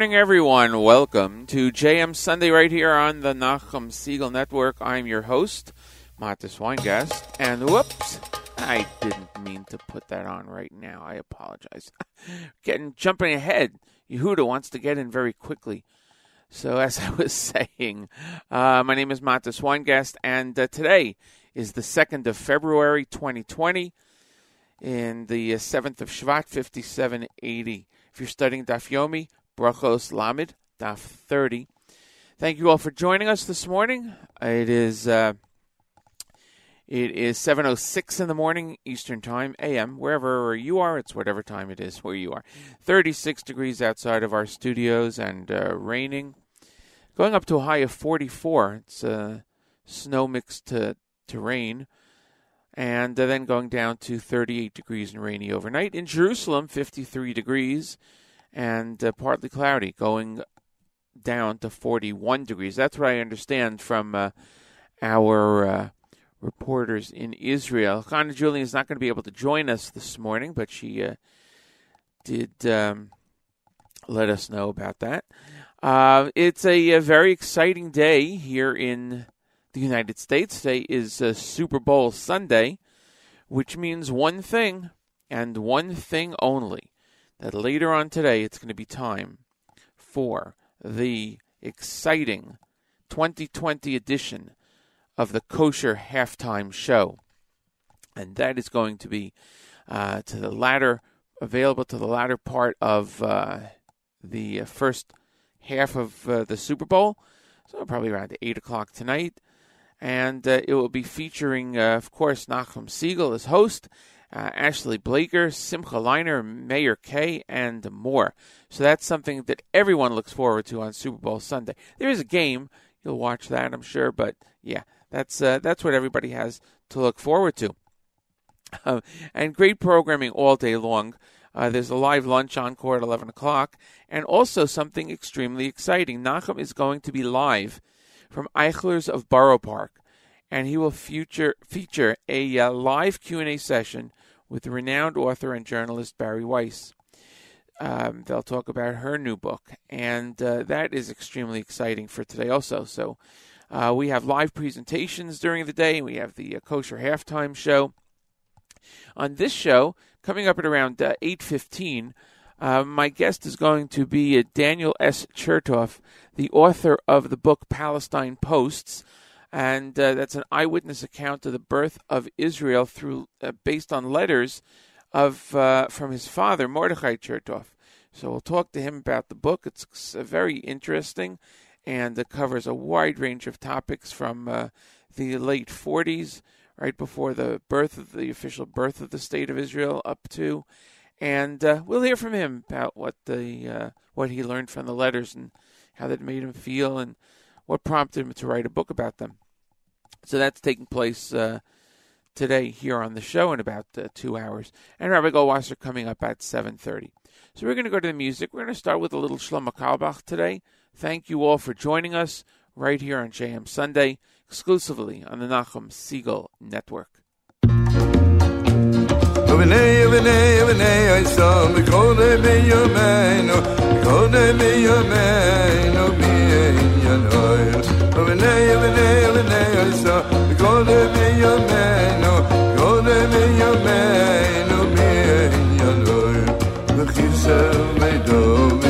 morning, everyone. Welcome to JM Sunday right here on the Nachum Segal Network. I'm your host, Matis Weingast. And whoops, I didn't mean to put that on right now. I apologize. Getting jumping ahead. Yehuda wants to get in very quickly. So, as I was saying, uh, my name is Matis Weingast, and uh, today is the 2nd of February 2020 in the 7th uh, of Shvat 5780. If you're studying Daf Yomi, Brachos Lamed, Daf 30. Thank you all for joining us this morning. It is uh, it is 7:06 in the morning Eastern Time, AM. Wherever you are, it's whatever time it is where you are. 36 degrees outside of our studios and uh, raining, going up to a high of 44. It's uh, snow mixed to to rain, and uh, then going down to 38 degrees and rainy overnight in Jerusalem. 53 degrees and uh, partly cloudy, going down to 41 degrees. That's what I understand from uh, our uh, reporters in Israel. Chana Julian is not going to be able to join us this morning, but she uh, did um, let us know about that. Uh, it's a, a, very exciting day here in the United States. Today is Super Bowl Sunday, which means one thing and one thing only that later on today it's going to be time for the exciting 2020 edition of the Kosher Halftime Show. And that is going to be uh, to the latter, available to the latter part of uh, the first half of uh, the Super Bowl. So probably around 8 o'clock tonight. And uh, it will be featuring, uh, of course, Nachum Segal as host uh, Ashley Blaker, Simcha Leiner, Meir Kay, and more. So that's something that everyone looks forward to on Super Bowl Sunday. There is a game. You'll watch that, I'm sure. But yeah, that's uh, that's what everybody has to look forward to. Uh, and great programming all day long. Uh, there's a live lunch encore at 11 o'clock, and also something extremely exciting. Nachum is going to be live from Eichler's of Borough Park, and he will future, feature a uh, live Q&A session with the renowned author and journalist Bari Weiss. Um, they'll talk about her new book, and uh, that is extremely exciting for today also. So uh, we have live presentations during the day. We have the uh, kosher halftime show. On this show, coming up at around uh, 8.15, uh, my guest is going to be uh, Daniel S. Chertoff, the author of the book Palestine Posts, and uh, that's an eyewitness account of the birth of Israel through uh, based on letters of uh, from his father Mordechai Chertoff. So we'll talk to him about the book. It's uh, very interesting, and it covers a wide range of topics from uh, the late 40s, right before the birth of the official birth of the state of Israel, up to, and uh, we'll hear from him about what the what he learned from the letters and how that made him feel and what prompted him to write a book about them. So that's taking place uh, today here on the show in about uh, two hours. And Rabbi Goldwasser coming up at 7.30. So we're going to go to the music. We're going to start with a little Shlomo Carlebach today. Thank you all for joining us right here on JM Sunday, exclusively on the Nachum Segal Network. vnei in heut aber nei aber nei aber nei so gold be your man no gold be your man no mir your lord mir gibs mei do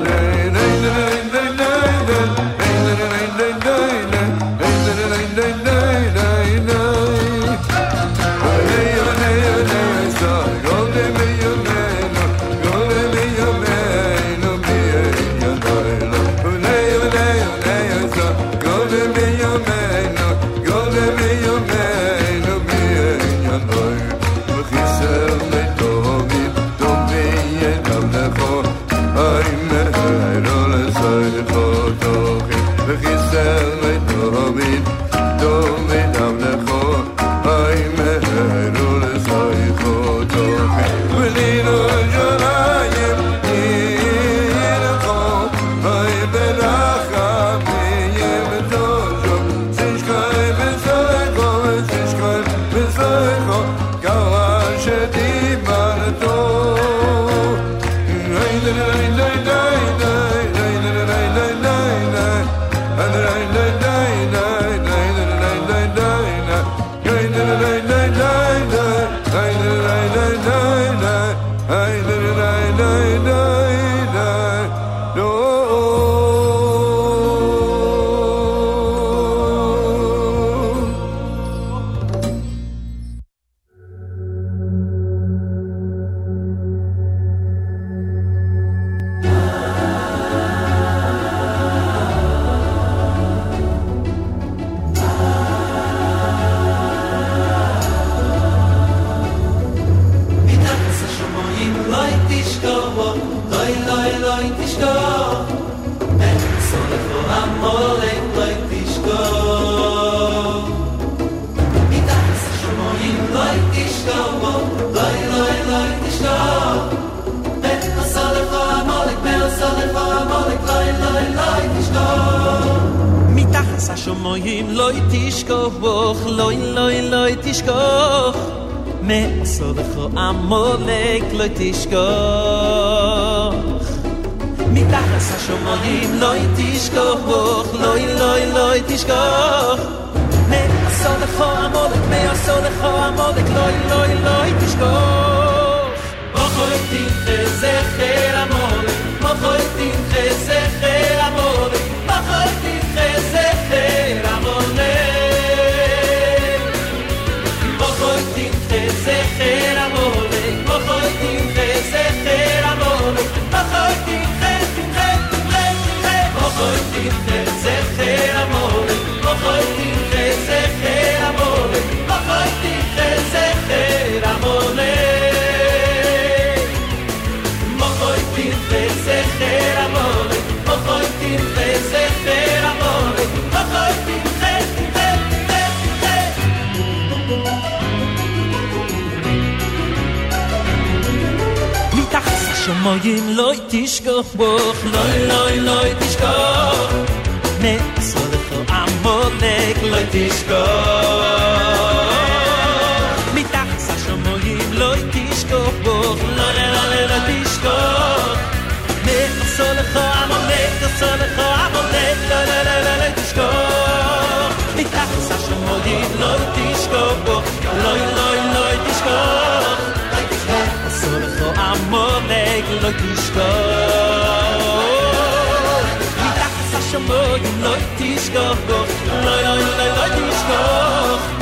ra kishka Ich darf es auch schon mögen, leut dich gar gar, leut dich gar,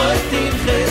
mochoy tinche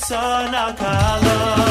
sana kalır.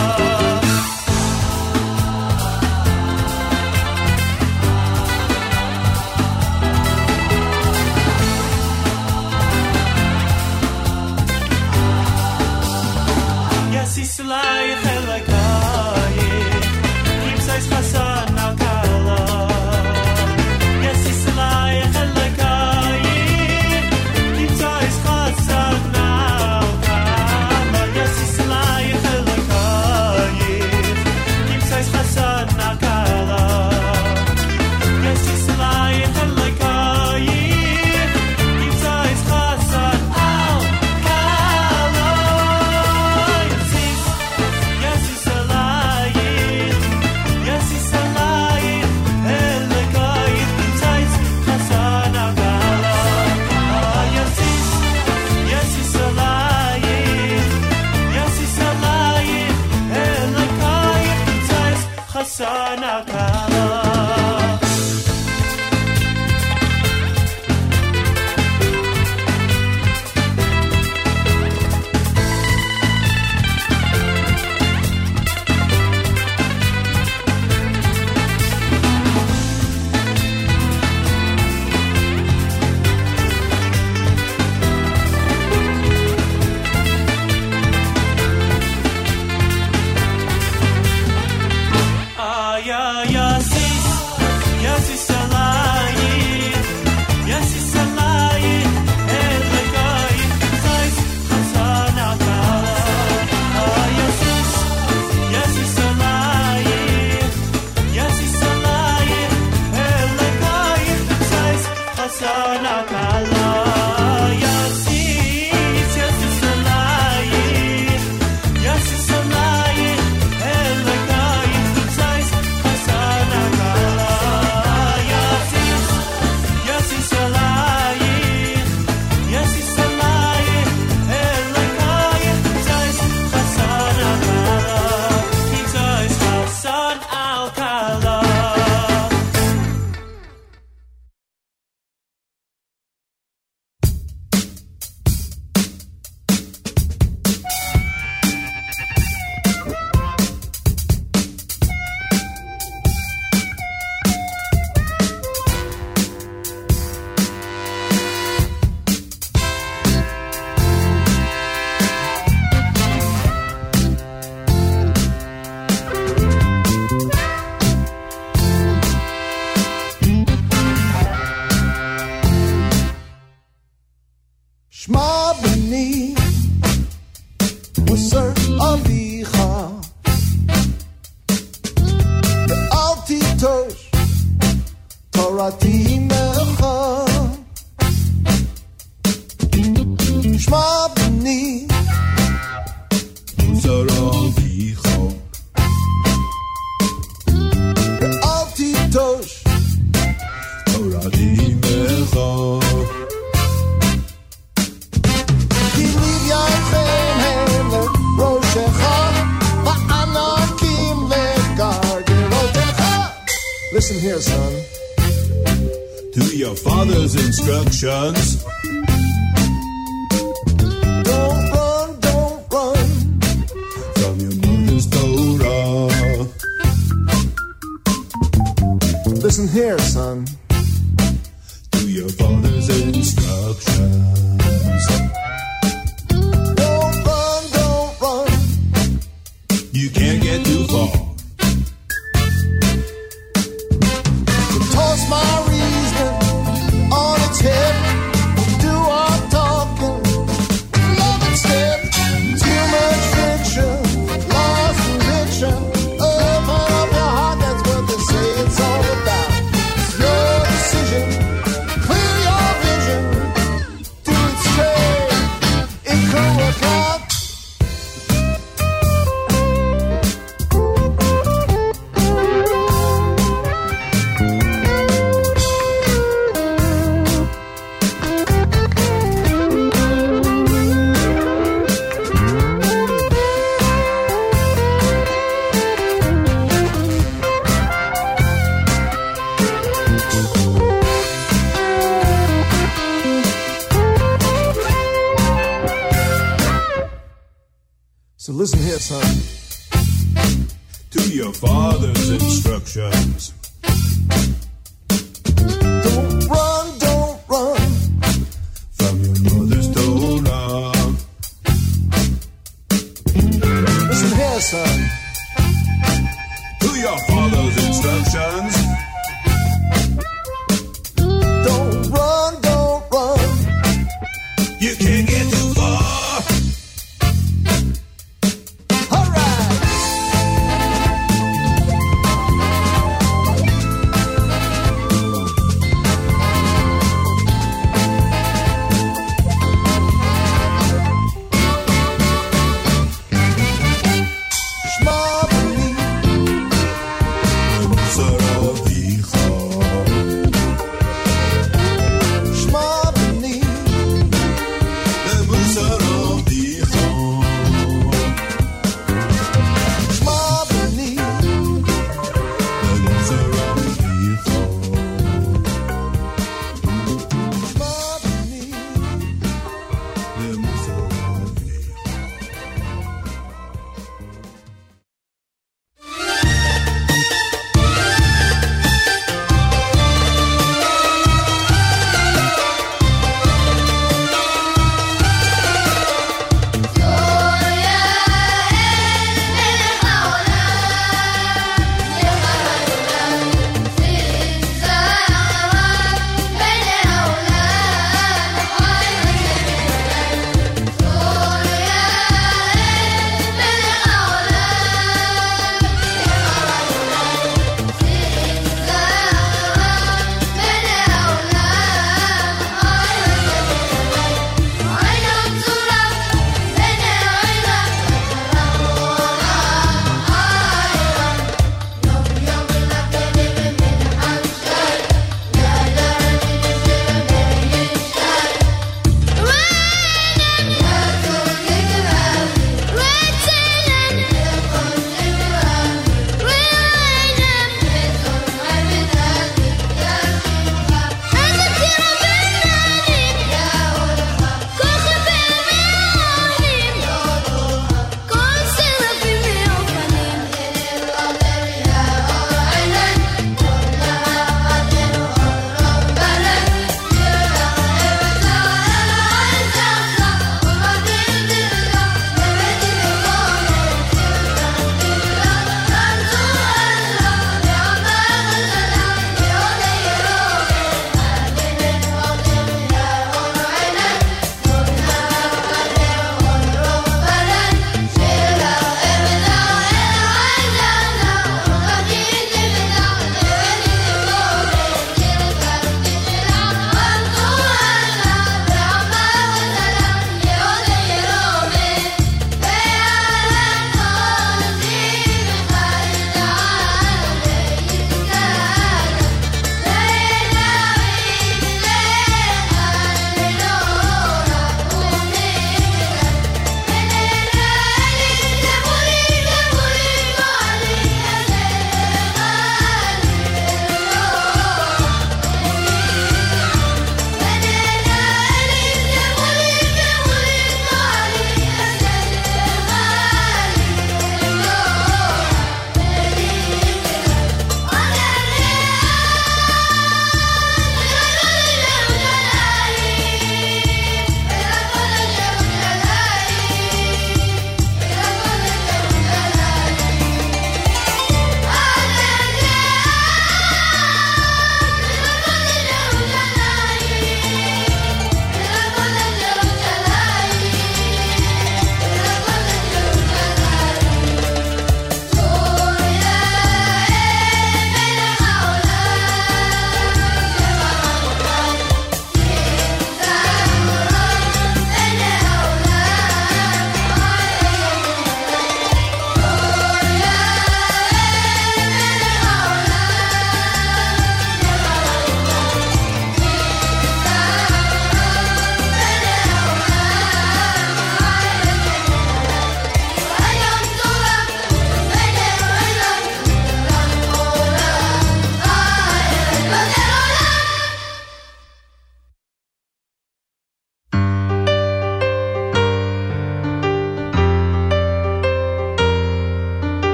Listen here, son.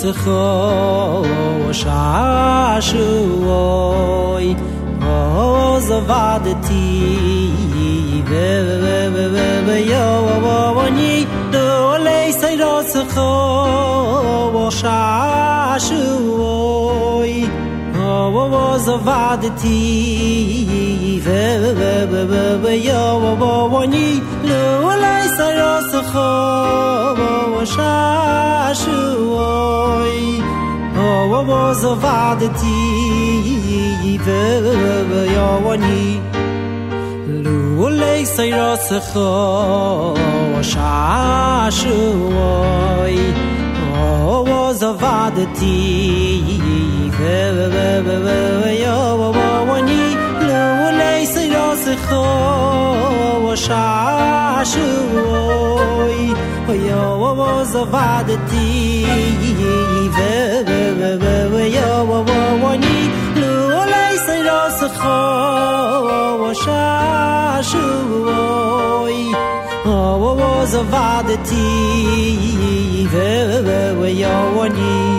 Sayros kho shashoy o zavadti ve ve ve ve ve yo wo wo ni do le sayros kho shashoy o wo wo zavadti ve ve ve ve ve yo ve ve yo wo ni Lulei sayros kho shashoy o was a vadati ve ve ve ve ve yo wo wo ni lulei sayros kho shashoy o yo was a vadati ve ve ve ve sayros kho shashoy Oh, what was a vadati ve ve ve yo wani Lulei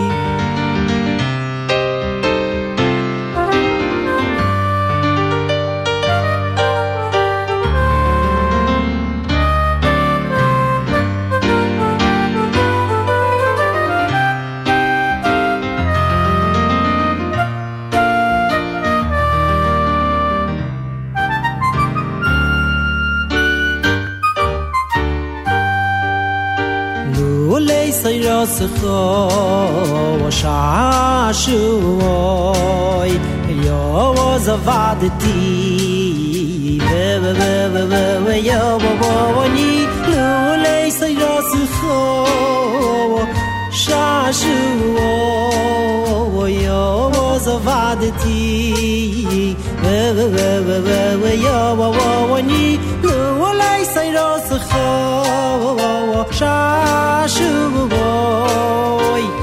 sayros kho shashoy yo was a vadati ve ve ve ve ve yo wo wo ni lulei sayros kho shashoy yo was a vadati ve ve ve ve ve yo wo wo ni sayros kho shashuvoy yo was a vadati ve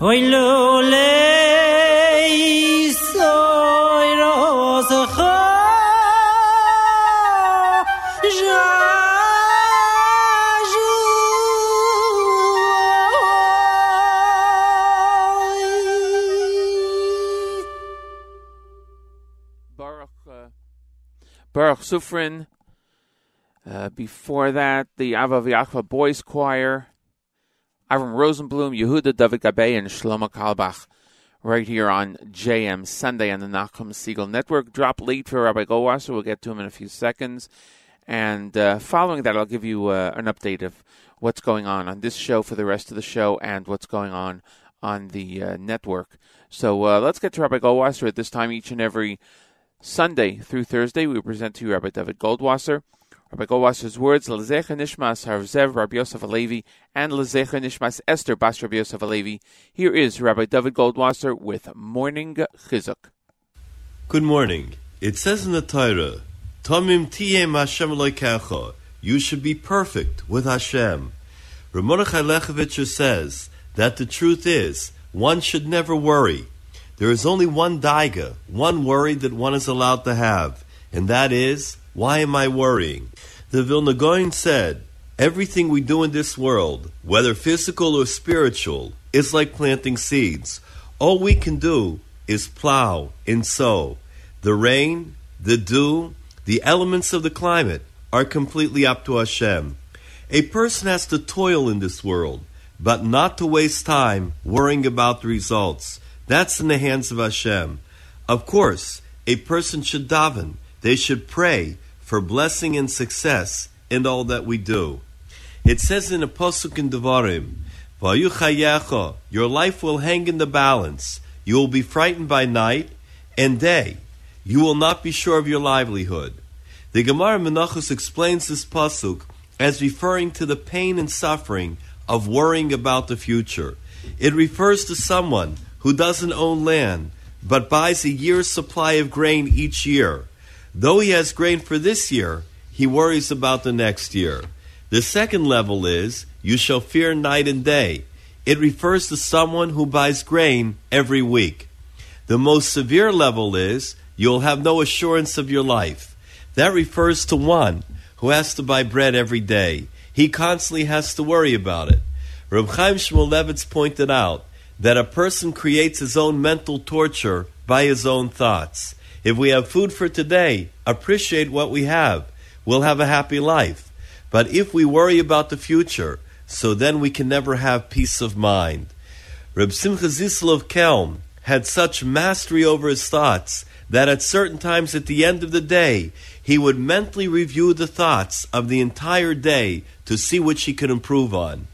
Oi lu le so ro Baruch, uh, Baruch Sufrin. Uh, before that, the Ava V'Yachva Boys Choir, Avram Rosenblum, Yehuda David Gabe, and Shlomo Kalbach, right here on JM Sunday on the Nachum Segal Network. Drop late for Rabbi Goldwasser. We'll get to him in a few seconds. And uh, following that, I'll give you uh, an update of what's going on on this show for the rest of the show and what's going on on the uh, network. So uh, let's get to Rabbi Goldwasser at this time each and every Sunday through Thursday. We present to you Rabbi David Goldwasser. Rabbi Goldwasser's words, Lezecha Nishmas Harzev Rabbi Yosef Alevi, and Lezecha Nishmas Esther Bas Rabbi Yosef Alevi. Here is Rabbi David Goldwasser with Morning Chizuk. Good morning. It says in the Torah, Tomim tiyem Hashem. You should be perfect with Hashem. Ramonachai Lechovitcher says that the truth is, one should never worry. There is only one daiga, one worry that one is allowed to have, and that is, why am I worrying? The Vilna Gaon said, everything we do in this world, whether physical or spiritual, is like planting seeds. All we can do is plow and sow. The rain, the dew, the elements of the climate are completely up to Hashem. A person has to toil in this world, but not to waste time worrying about the results. That's in the hands of Hashem. Of course, a person should daven. They should pray for blessing and success in all that we do. It says in a pasuk in Devarim, V'ayu chayecha, Your life will hang in the balance. You will be frightened by night and day. You will not be sure of your livelihood. The Gemara Menachos explains this pasuk as referring to the pain and suffering of worrying about the future. It refers to someone who doesn't own land but buys a year's supply of grain each year. Though he has grain for this year, he worries about the next year. The second level is, You shall fear night and day. It refers to someone who buys grain every week. The most severe level is, You'll have no assurance of your life. That refers to one who has to buy bread every day. He constantly has to worry about it. Reb Chaim Shmulevitz pointed out that a person creates his own mental torture by his own thoughts. If we have food for today, appreciate what we have. We'll have a happy life. But if we worry about the future, so then we can never have peace of mind. Reb Simcha Zissel of Kelm had such mastery over his thoughts that at certain times at the end of the day, he would mentally review the thoughts of the entire day to see which he could improve on.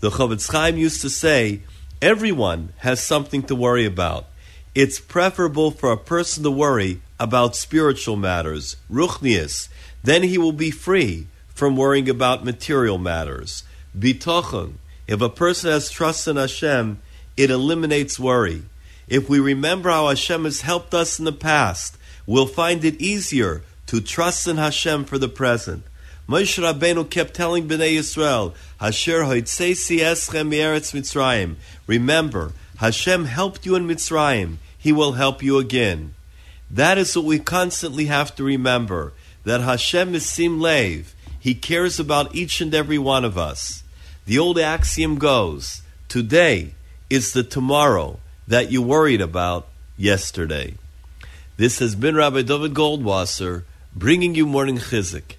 The Chofetz Chaim used to say, everyone has something to worry about. It's preferable for a person to worry about spiritual matters, ruchnius. Then he will be free from worrying about material matters. Bitochon. If a person has trust in Hashem, it eliminates worry. If we remember how Hashem has helped us in the past, we'll find it easier to trust in Hashem for the present. Moshe Rabbeinu kept telling Bnei Yisrael, Hasher hoitzeisi eschem mieretz Mitzrayim. Remember, Hashem helped you in Mitzrayim. He will help you again. That is what we constantly have to remember, that Hashem is Sim Lev. He cares about each and every one of us. The old axiom goes, today is the tomorrow that you worried about yesterday. This has been Rabbi David Goldwasser bringing you morning chizuk.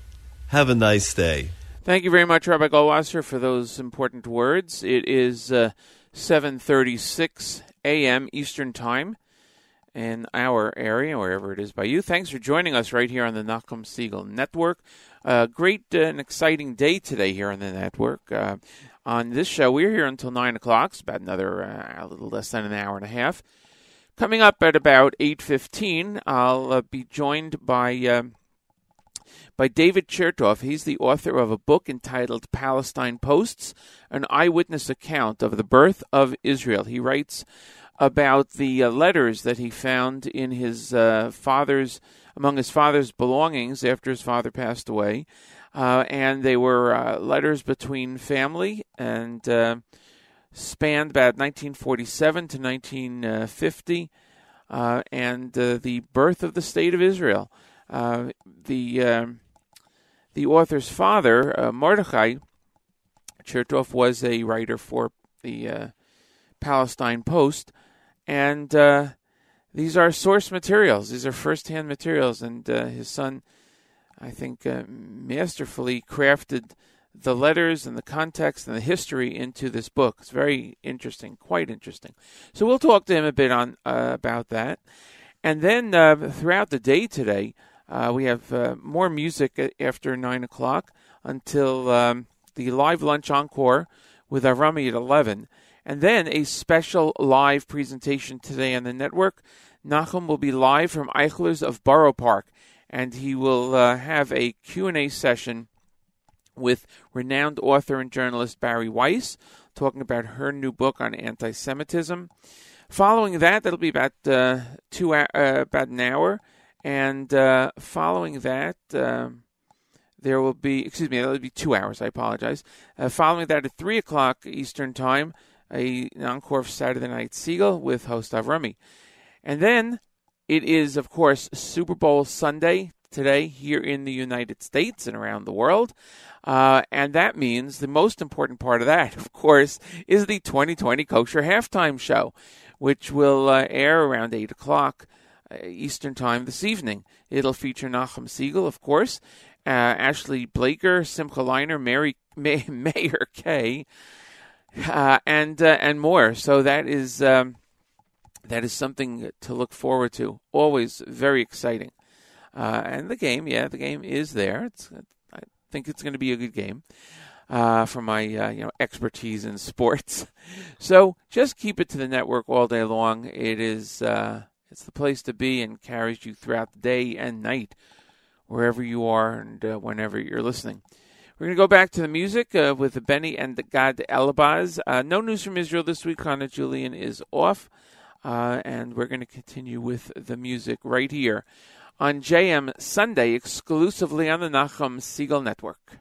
Have a nice day. Thank you very much, Rabbi Goldwasser, for those important words. It is uh, 7.36 a.m. Eastern Time in our area, wherever it is by you. Thanks for joining us right here on the Nachum Segal Network. A great uh, and exciting day today here on the network. Uh, on this show, we're here until 9 o'clock. It's about another, uh, a little less than an hour and a half. Coming up at about 8.15, I'll uh, be joined by... Uh, by David Chertoff. He's the author of a book entitled Palestine Posts, an eyewitness account of the birth of Israel. He writes about the uh, letters that he found in his uh, father's among his father's belongings after his father passed away, uh, and they were uh, letters between family and uh, spanned about 1947 to 1950, uh, and the birth of the state of Israel. the um, the author's father, Mordechai Chertoff, was a writer for the Palestine Post, and uh, these are source materials. These are first-hand materials, and uh, his son, I think, uh, masterfully crafted the letters and the context and the history into this book. It's very interesting, quite interesting. So we'll talk to him a bit on uh, about that, and then throughout the day today. Uh, we have uh, more music after 9 o'clock until um, the live lunch encore with Avrami at 11. And then a special live presentation today on the network. Nachum will be live from Eichler's of Borough Park, and he will uh, have a Q&A session with renowned author and journalist Bari Weiss, talking about her new book on anti-Semitism. Following that, that'll be about uh, two uh, about an hour. And uh, following that, um, there will be, excuse me, that will be two hours, I apologize. Uh, following that at 3 o'clock Eastern Time, a encore of Saturday Night Segal with host Avrami. And then it is, of course, Super Bowl Sunday today here in the United States and around the world. Uh, and that means the most important part of that, of course, is the 2020 Kosher Halftime Show, which will uh, air around 8 o'clock Eastern Time this evening. It'll feature Nachum Segal, of course, uh, Ashley Blaker, Simcha Leiner, Mary May, Meir Kay, uh, and uh, and more. So that is um, that is something to look forward to. Always very exciting. Uh, and the game, yeah, the game is there. It's, I think it's going to be a good game. uh, for my uh, you know expertise in sports. So just keep it to the network all day long. It is uh, it's the place to be and carries you throughout the day and night, wherever you are and uh, whenever you're listening. We're going to go back to the music uh, with Benny and the Gad Elbaz. Uh, no news from Israel this week. Hannah Julian is off. Uh, and we're going to continue with the music right here on JM Sunday, exclusively on the Nachum Segal Network.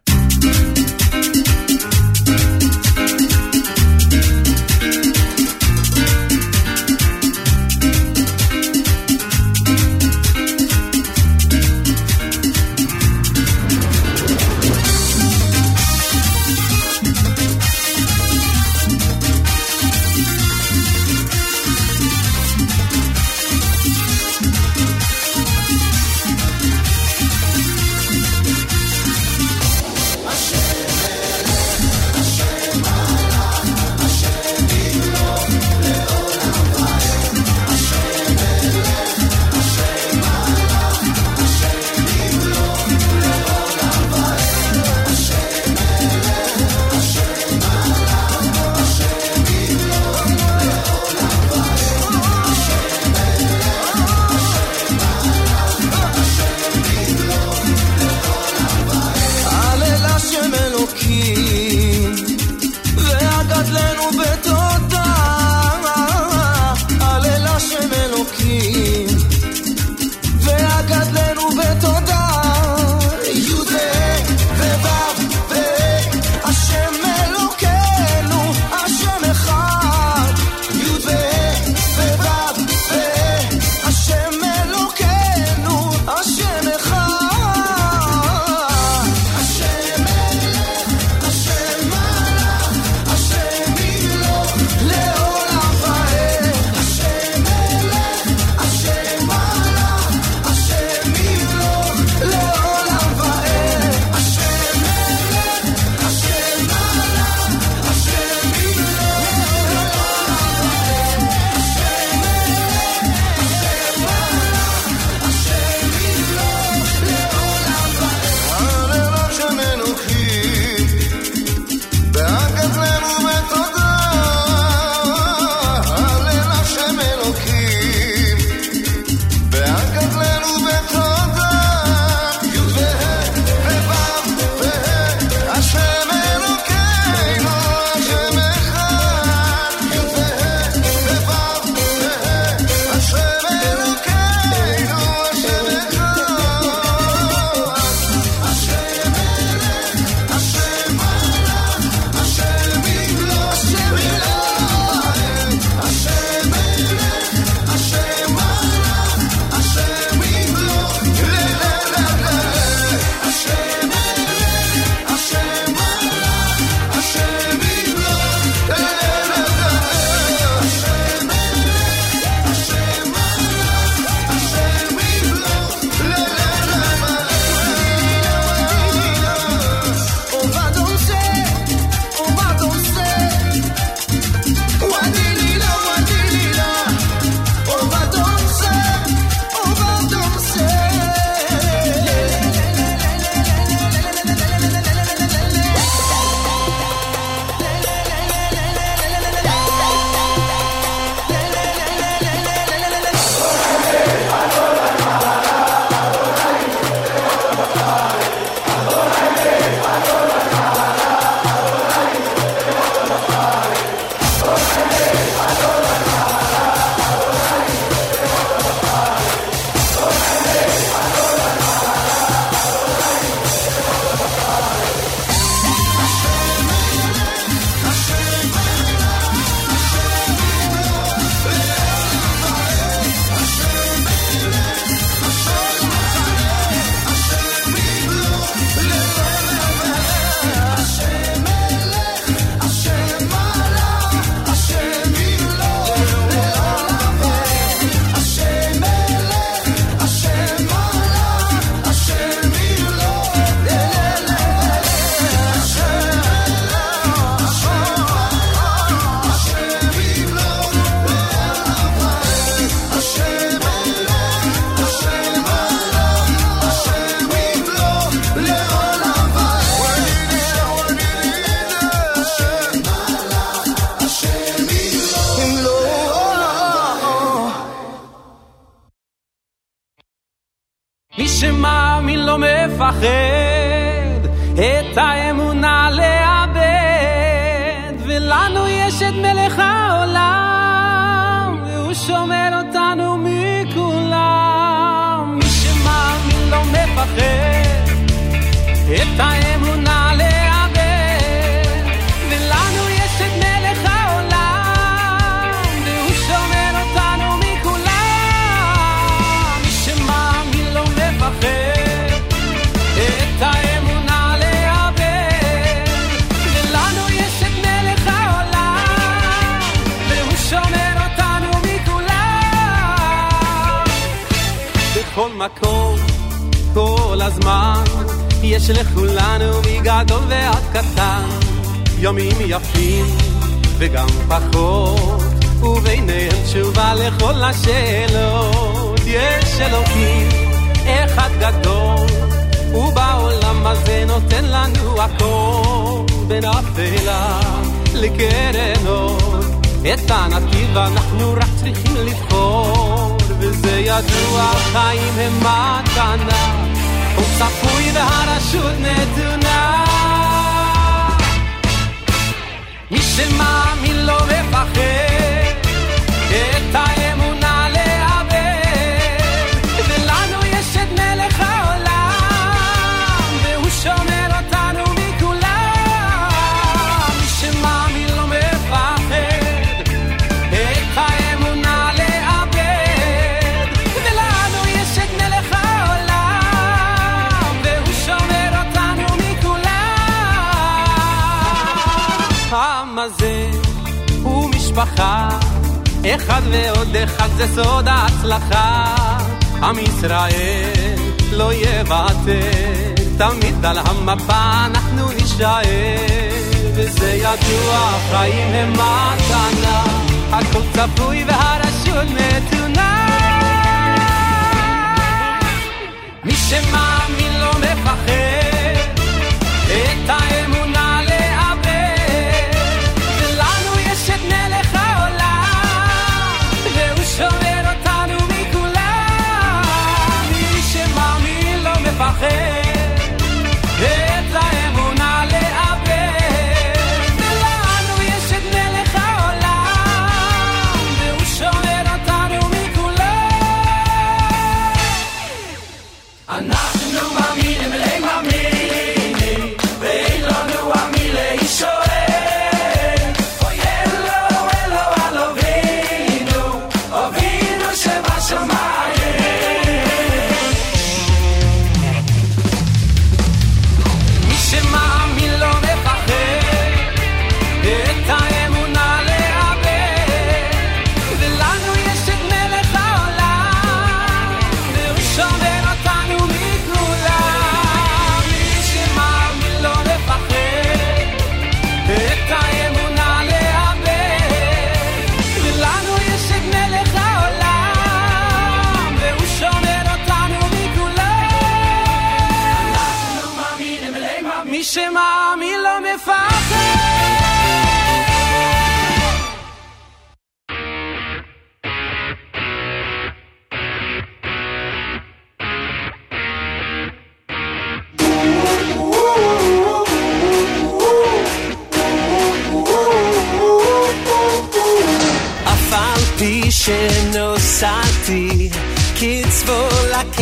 בכל מקום כל הזמן יש לכולנו מגדול ועד קטן. ימים יפים וגם פחות וביניהם תשובה לכל השאלות. יש אלוקים אחד גדול ובעולם הזה נותן לנו הכל. בין אפלה לקרן אור את הנתיב אנחנו רק צריכים לבחור וזה ידוע החיים הם מתנה הוא צפוי והרשות נתונה מי שמאמין לא מפחד את האמונה משפחה אחד ועוד אחד זה סוד ההצלחה. עם ישראל לא יוותר תמיד על המפה אנחנו נישאר. וזה ידוע החיים הם מתנה. הכל צפוי והרשות נתונה. מי שמאמין לא מפחד. את האמונה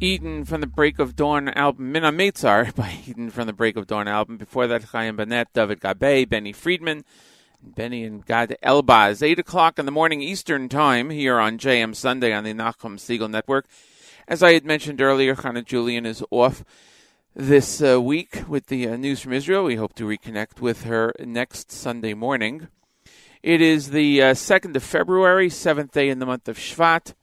Eden from the Break of Dawn album, Mina Meitzar by Eden from the Break of Dawn album. Before that, Chaim Bennett, David Gabe, Benny Friedman, Benny and Gad Elbaz. 8 o'clock in the morning Eastern Time here on JM Sunday on the Nachum Segal Network. As I had mentioned earlier, Hannah Julian is off this uh, week with the uh, news from Israel. We hope to reconnect with her next Sunday morning. It is the uh, 2nd of February, seventh day in the month of Shvat.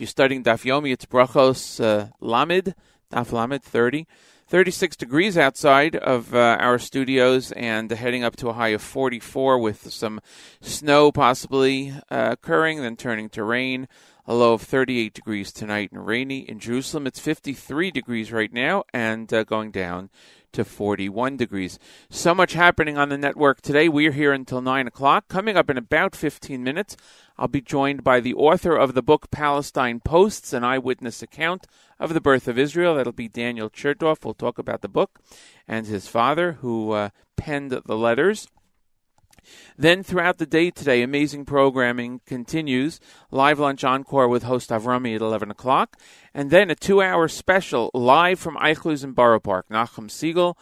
If you're studying Daf Yomi, it's Brachos uh, Lamed, Daf Lamed 30. 36 degrees outside of uh, our studios and heading up to a high of 44 with some snow possibly uh, occurring, then turning to rain. A low of 38 degrees tonight and rainy. In Jerusalem, it's 53 degrees right now and uh, going down to 41 degrees. So much happening on the network today. We're here until 9 o'clock. Coming up in about 15 minutes, I'll be joined by the author of the book Palestine Posts, an eyewitness account of the birth of Israel. That'll be Daniel Chertoff. We'll talk about the book and his father, who uh, penned the letters. Then throughout the day today, amazing programming continues. Live lunch encore with host Avrami at 11 o'clock. And then a two-hour special live from Eichlers in Borough Park, Nachum Segal.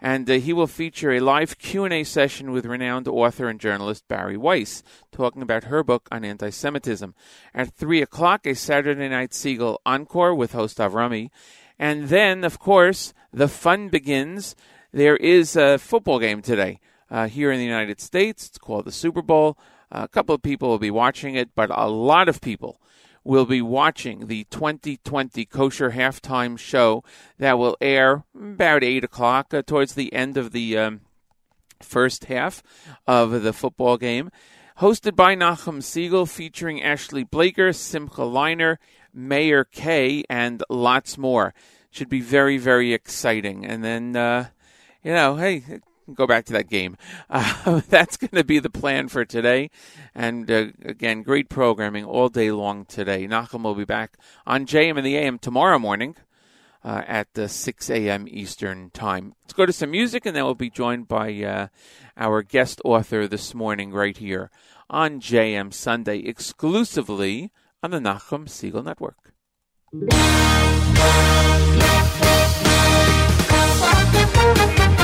And uh, he will feature a live Q&A session with renowned author and journalist Bari Weiss, talking about her book on anti-Semitism. At 3 o'clock, a Saturday Night Segal encore with host Avrami. And then, of course, the fun begins. There is a football game today uh, here in the United States. It's called the Super Bowl. a couple of people will be watching it, but a lot of people will be watching the 2020 Kosher Halftime Show that will air about 8 o'clock uh, towards the end of the um, first half of the football game. Hosted by Nachum Segal, featuring Ashley Blaker, Simcha Leiner, Meir Kay, and lots more. Should be very, very exciting. And then, uh, you know, hey, go back to that game. Uh, that's going to be the plan for today. And uh, again, great programming all day long today. Nachum will be back on JM and the AM tomorrow morning uh, at uh, 6 a.m. Eastern Time. Let's go to some music, and then we'll be joined by uh, our guest author this morning right here on JM Sunday, exclusively on the Nachum Segal Network.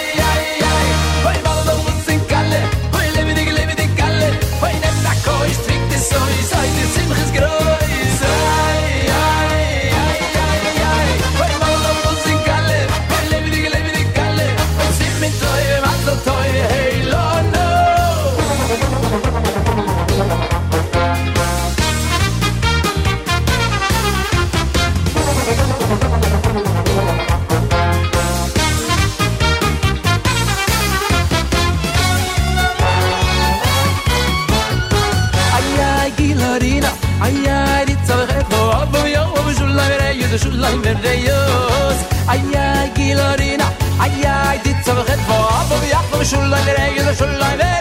de schulay mer de yos ay ay gilorina ay ay dit zavet vo abo vi abo schulay mer de schulay mer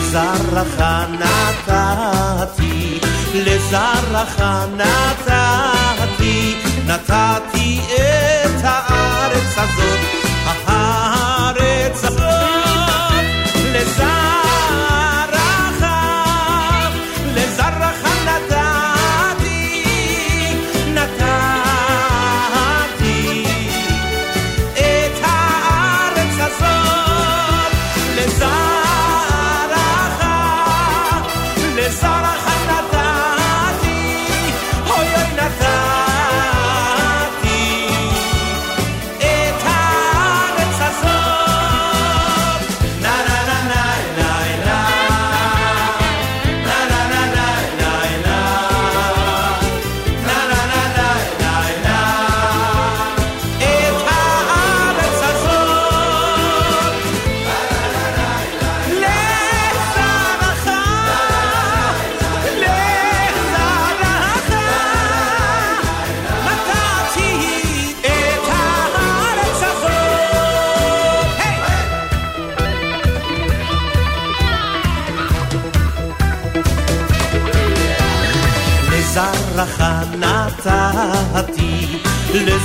לזרעך נתתי, לזרעך נתתי, נתתי את הארץ הזאת.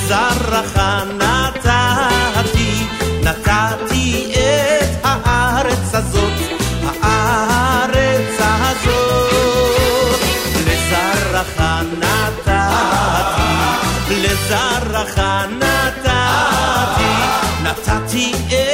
זרח נתתי, נתתי את הארץ הזאת, הארץ הזאת. לזרח נתתי, לזרח נתתי, נתתי את...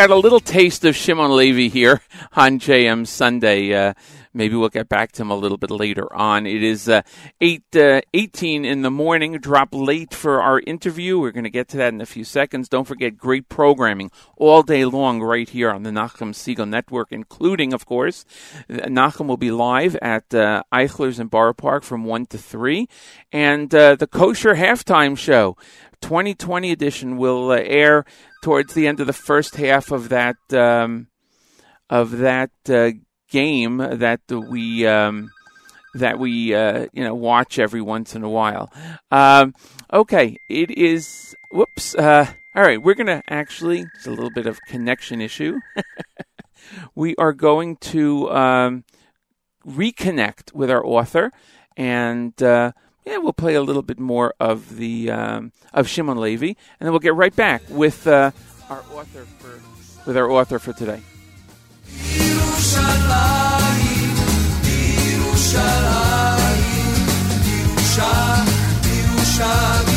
got a little taste of Shimon Levy here on JM Sunday. Uh, maybe we'll get back to him a little bit later on. It is uh, 8 uh, 18 in the morning. Drop late for our interview. We're going to get to that in a few seconds. Don't forget, great programming all day long right here on the Nachum Segal Network, including, of course, Nachum will be live at uh, Eichler's in Borough Park from 1 to 3. And uh, the Kosher Halftime Show. 2020 edition will uh, air towards the end of the first half of that um, of that uh, game that we um, that we uh, you know watch every once in a while. Um, okay, it is. Whoops. Uh, all right, we're gonna actually. It's a little bit of connection issue. we are going to um, reconnect with our author and yeah, we'll play a little bit more of the um, of Shimon Levy, and then we'll get right back with uh, our author for with our author for today. Yerushalayim, Yerushalayim, Yerushalayim,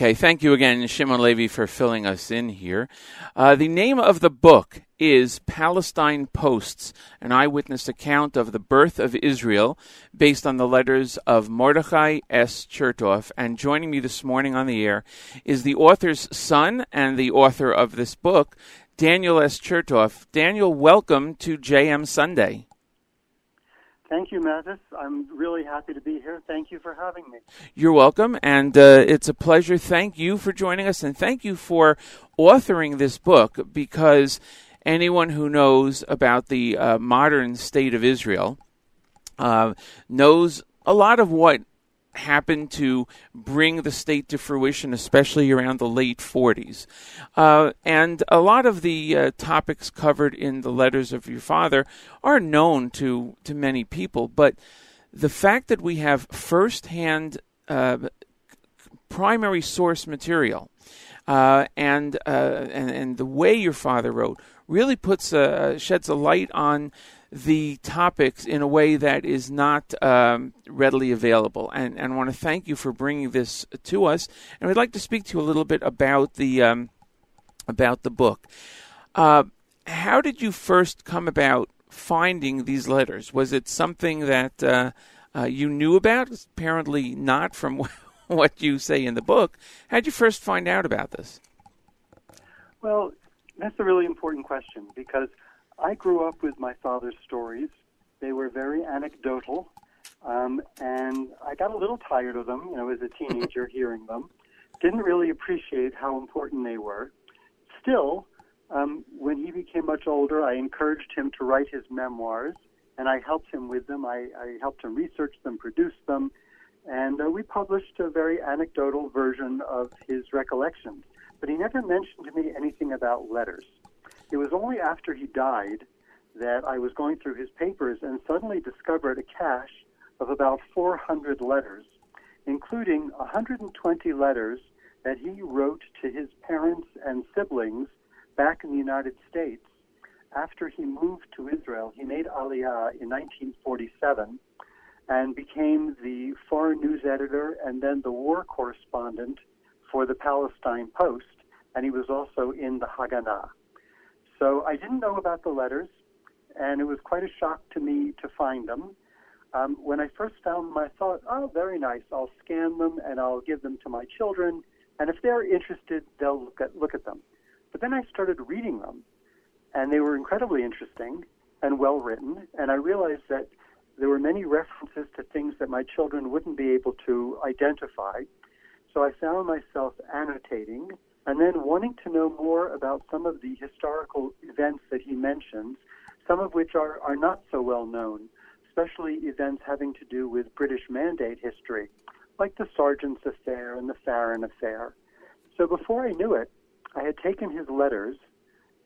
Okay, thank you again, Shimon Levy, for filling us in here. Uh, the name of the book is Palestine Posts, an eyewitness account of the birth of Israel based on the letters of Mordechai S. Chertoff. And joining me this morning on the air is the author's son and the author of this book, Daniel S. Chertoff. Daniel, welcome to JM Sunday. Thank you, Matis. I'm really happy to be here. Thank you for having me. You're welcome, and uh, it's a pleasure. Thank you for joining us, and thank you for authoring this book because anyone who knows about the uh, modern state of Israel uh, knows a lot of what happened to bring the state to fruition, especially around the late 40s. Uh, and a lot of the uh, topics covered in the letters of your father are known to, to many people, but the fact that we have firsthand uh, primary source material uh, and, uh, and and the way your father wrote really puts a, sheds a light on the topics in a way that is not um, readily available. And, and I want to thank you for bringing this to us. And we'd like to speak to you a little bit about the um, about the book. Uh, how did you first come about finding these letters? Was it something that uh, uh, you knew about? Apparently not from what you say in the book. How did you first find out about this? Well, that's a really important question because I grew up with my father's stories. They were very anecdotal, um, and I got a little tired of them, you know, as a teenager hearing them. Didn't really appreciate how important they were. Still, um, when he became much older, I encouraged him to write his memoirs, and I helped him with them. I, I helped him research them, produce them, and uh, we published a very anecdotal version of his recollections. But he never mentioned to me anything about letters. It was only after he died that I was going through his papers and suddenly discovered a cache of about 400 letters, including 120 letters that he wrote to his parents and siblings back in the United States after he moved to Israel. He made Aliyah in 1947 and became the foreign news editor and then the war correspondent for the Palestine Post, and he was also in the Haganah. So I didn't know about the letters, and it was quite a shock to me to find them. Um, when I first found them, I thought, oh, very nice. I'll scan them and I'll give them to my children, and if they're interested, they'll look at, look at them. But then I started reading them, and they were incredibly interesting and well written, and I realized that there were many references to things that my children wouldn't be able to identify. So I found myself annotating and then wanting to know more about some of the historical events that he mentions, some of which are, are not so well known, especially events having to do with British Mandate history, like the Sergeants' Affair and the Farran Affair. So before I knew it, I had taken his letters,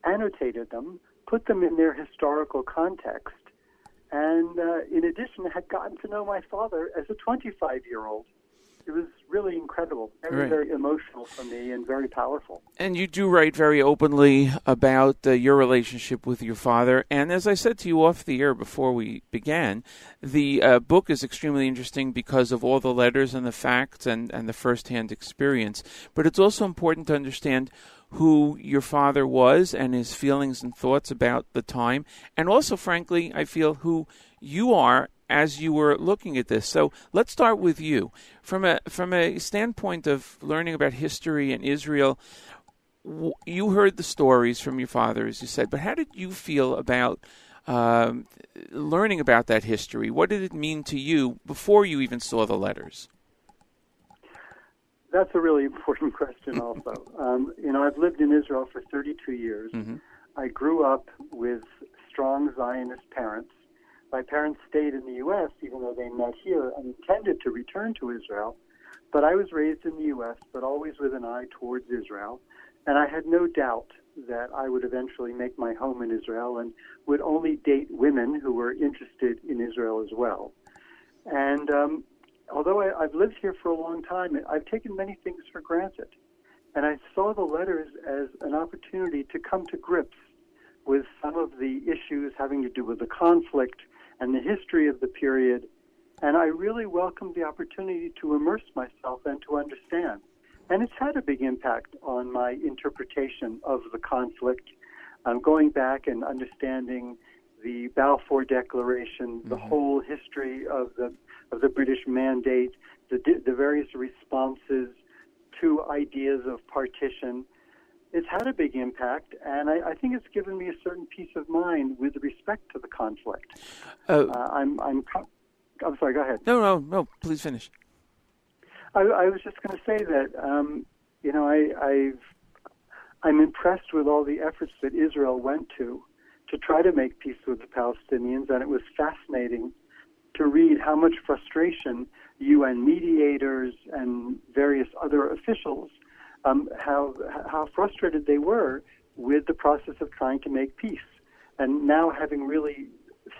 annotated them, put them in their historical context, and uh, in addition, had gotten to know my father as a 25 year old. It was really incredible, very, Right. very emotional for me, and very powerful. And you do write very openly about uh, your relationship with your father. And as I said to you off the air before we began, the uh, book is extremely interesting because of all the letters and the facts and, and the firsthand experience. But it's also important to understand who your father was and his feelings and thoughts about the time, and also, frankly, I feel who you are as you were looking at this. So let's start with you. From a from a standpoint of learning about history in Israel, you heard the stories from your father, as you said, but how did you feel about um, learning about that history? What did it mean to you before you even saw the letters? That's a really important question, also. um, you know, I've lived in Israel for 32 years. Mm-hmm. I grew up with strong Zionist parents. My parents stayed in the U.S., even though they met here and intended to return to Israel. But I was raised in the U.S., but always with an eye towards Israel. And I had no doubt that I would eventually make my home in Israel and would only date women who were interested in Israel as well. And um, although I, I've lived here for a long time, I've taken many things for granted. And I saw the letters as an opportunity to come to grips with some of the issues having to do with the conflict and the history of the period. And I really welcomed the opportunity to immerse myself and to understand. And it's had a big impact on my interpretation of the conflict, um, going back and understanding the Balfour Declaration, the whole history of the of the British Mandate, the the various responses to ideas of partition. It's had a big impact, and I, I think it's given me a certain peace of mind with respect to the conflict. Uh, Uh, I'm I'm I'm sorry. Go ahead. no, no, no. Please finish. I, I was just going to say that um, you know I, I've I'm impressed with all the efforts that Israel went to to try to make peace with the Palestinians, and it was fascinating to read how much frustration UN mediators and various other officials um, how how frustrated they were with the process of trying to make peace. And now, having really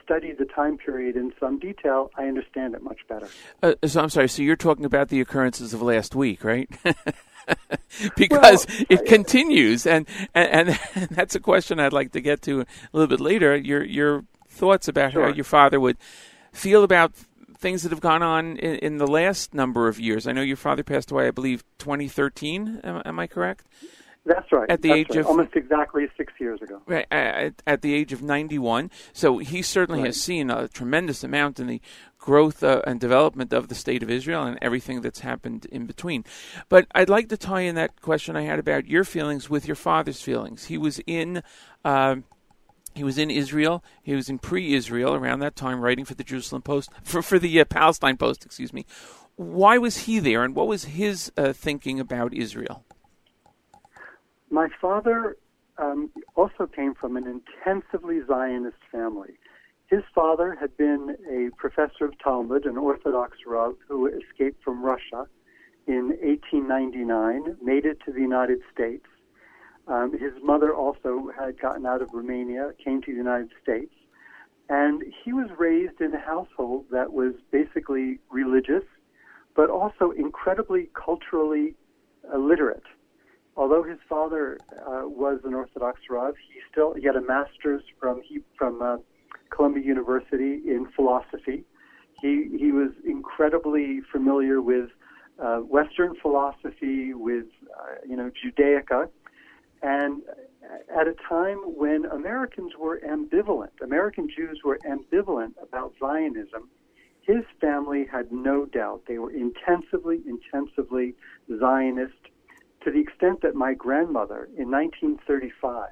studied the time period in some detail, I understand it much better. Uh, so I'm sorry. So you're talking about the occurrences of last week, right? because it continues, and, and and that's a question I'd like to get to a little bit later. Your your thoughts about how your father would feel about things that have gone on in, in the last number of years. I know your father passed away, I believe, 2013. Am, am I correct? That's right. At the That's age right. of- almost exactly six years ago. Right, at, at the age of 91. So he certainly Right. has seen a tremendous amount in the growth uh, and development of the state of Israel and everything that's happened in between. But I'd like to tie in that question I had about your feelings with your father's feelings. He was in. um he was in Israel. He was in pre-Israel around that time, writing for the Jerusalem Post, for for the uh, Palestine Post, excuse me. Why was he there, and what was his uh, thinking about Israel? My father um, also came from an intensively Zionist family. His father had been a professor of Talmud, an Orthodox Rav who escaped from Russia in 1899, made it to the United States. Um, his mother also had gotten out of Romania, came to the United States, and he was raised in a household that was basically religious, but also incredibly culturally uh, literate although his father uh, was an Orthodox Rav, he still he had a master's from he, from uh, Columbia University in philosophy. He he was incredibly familiar with uh, Western philosophy, with uh, you know Judaica, and at a time when Americans were ambivalent, American Jews were ambivalent about Zionism. His family had no doubt they were intensively, intensively Zionist to the extent that my grandmother in 1935,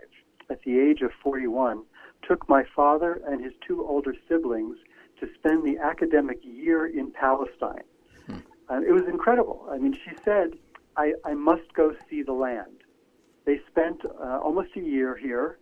at the age of 41, took my father and his two older siblings to spend the academic year in Palestine. Hmm. And it was incredible. I mean, she said, I, I must go see the land. They spent uh, almost a year here,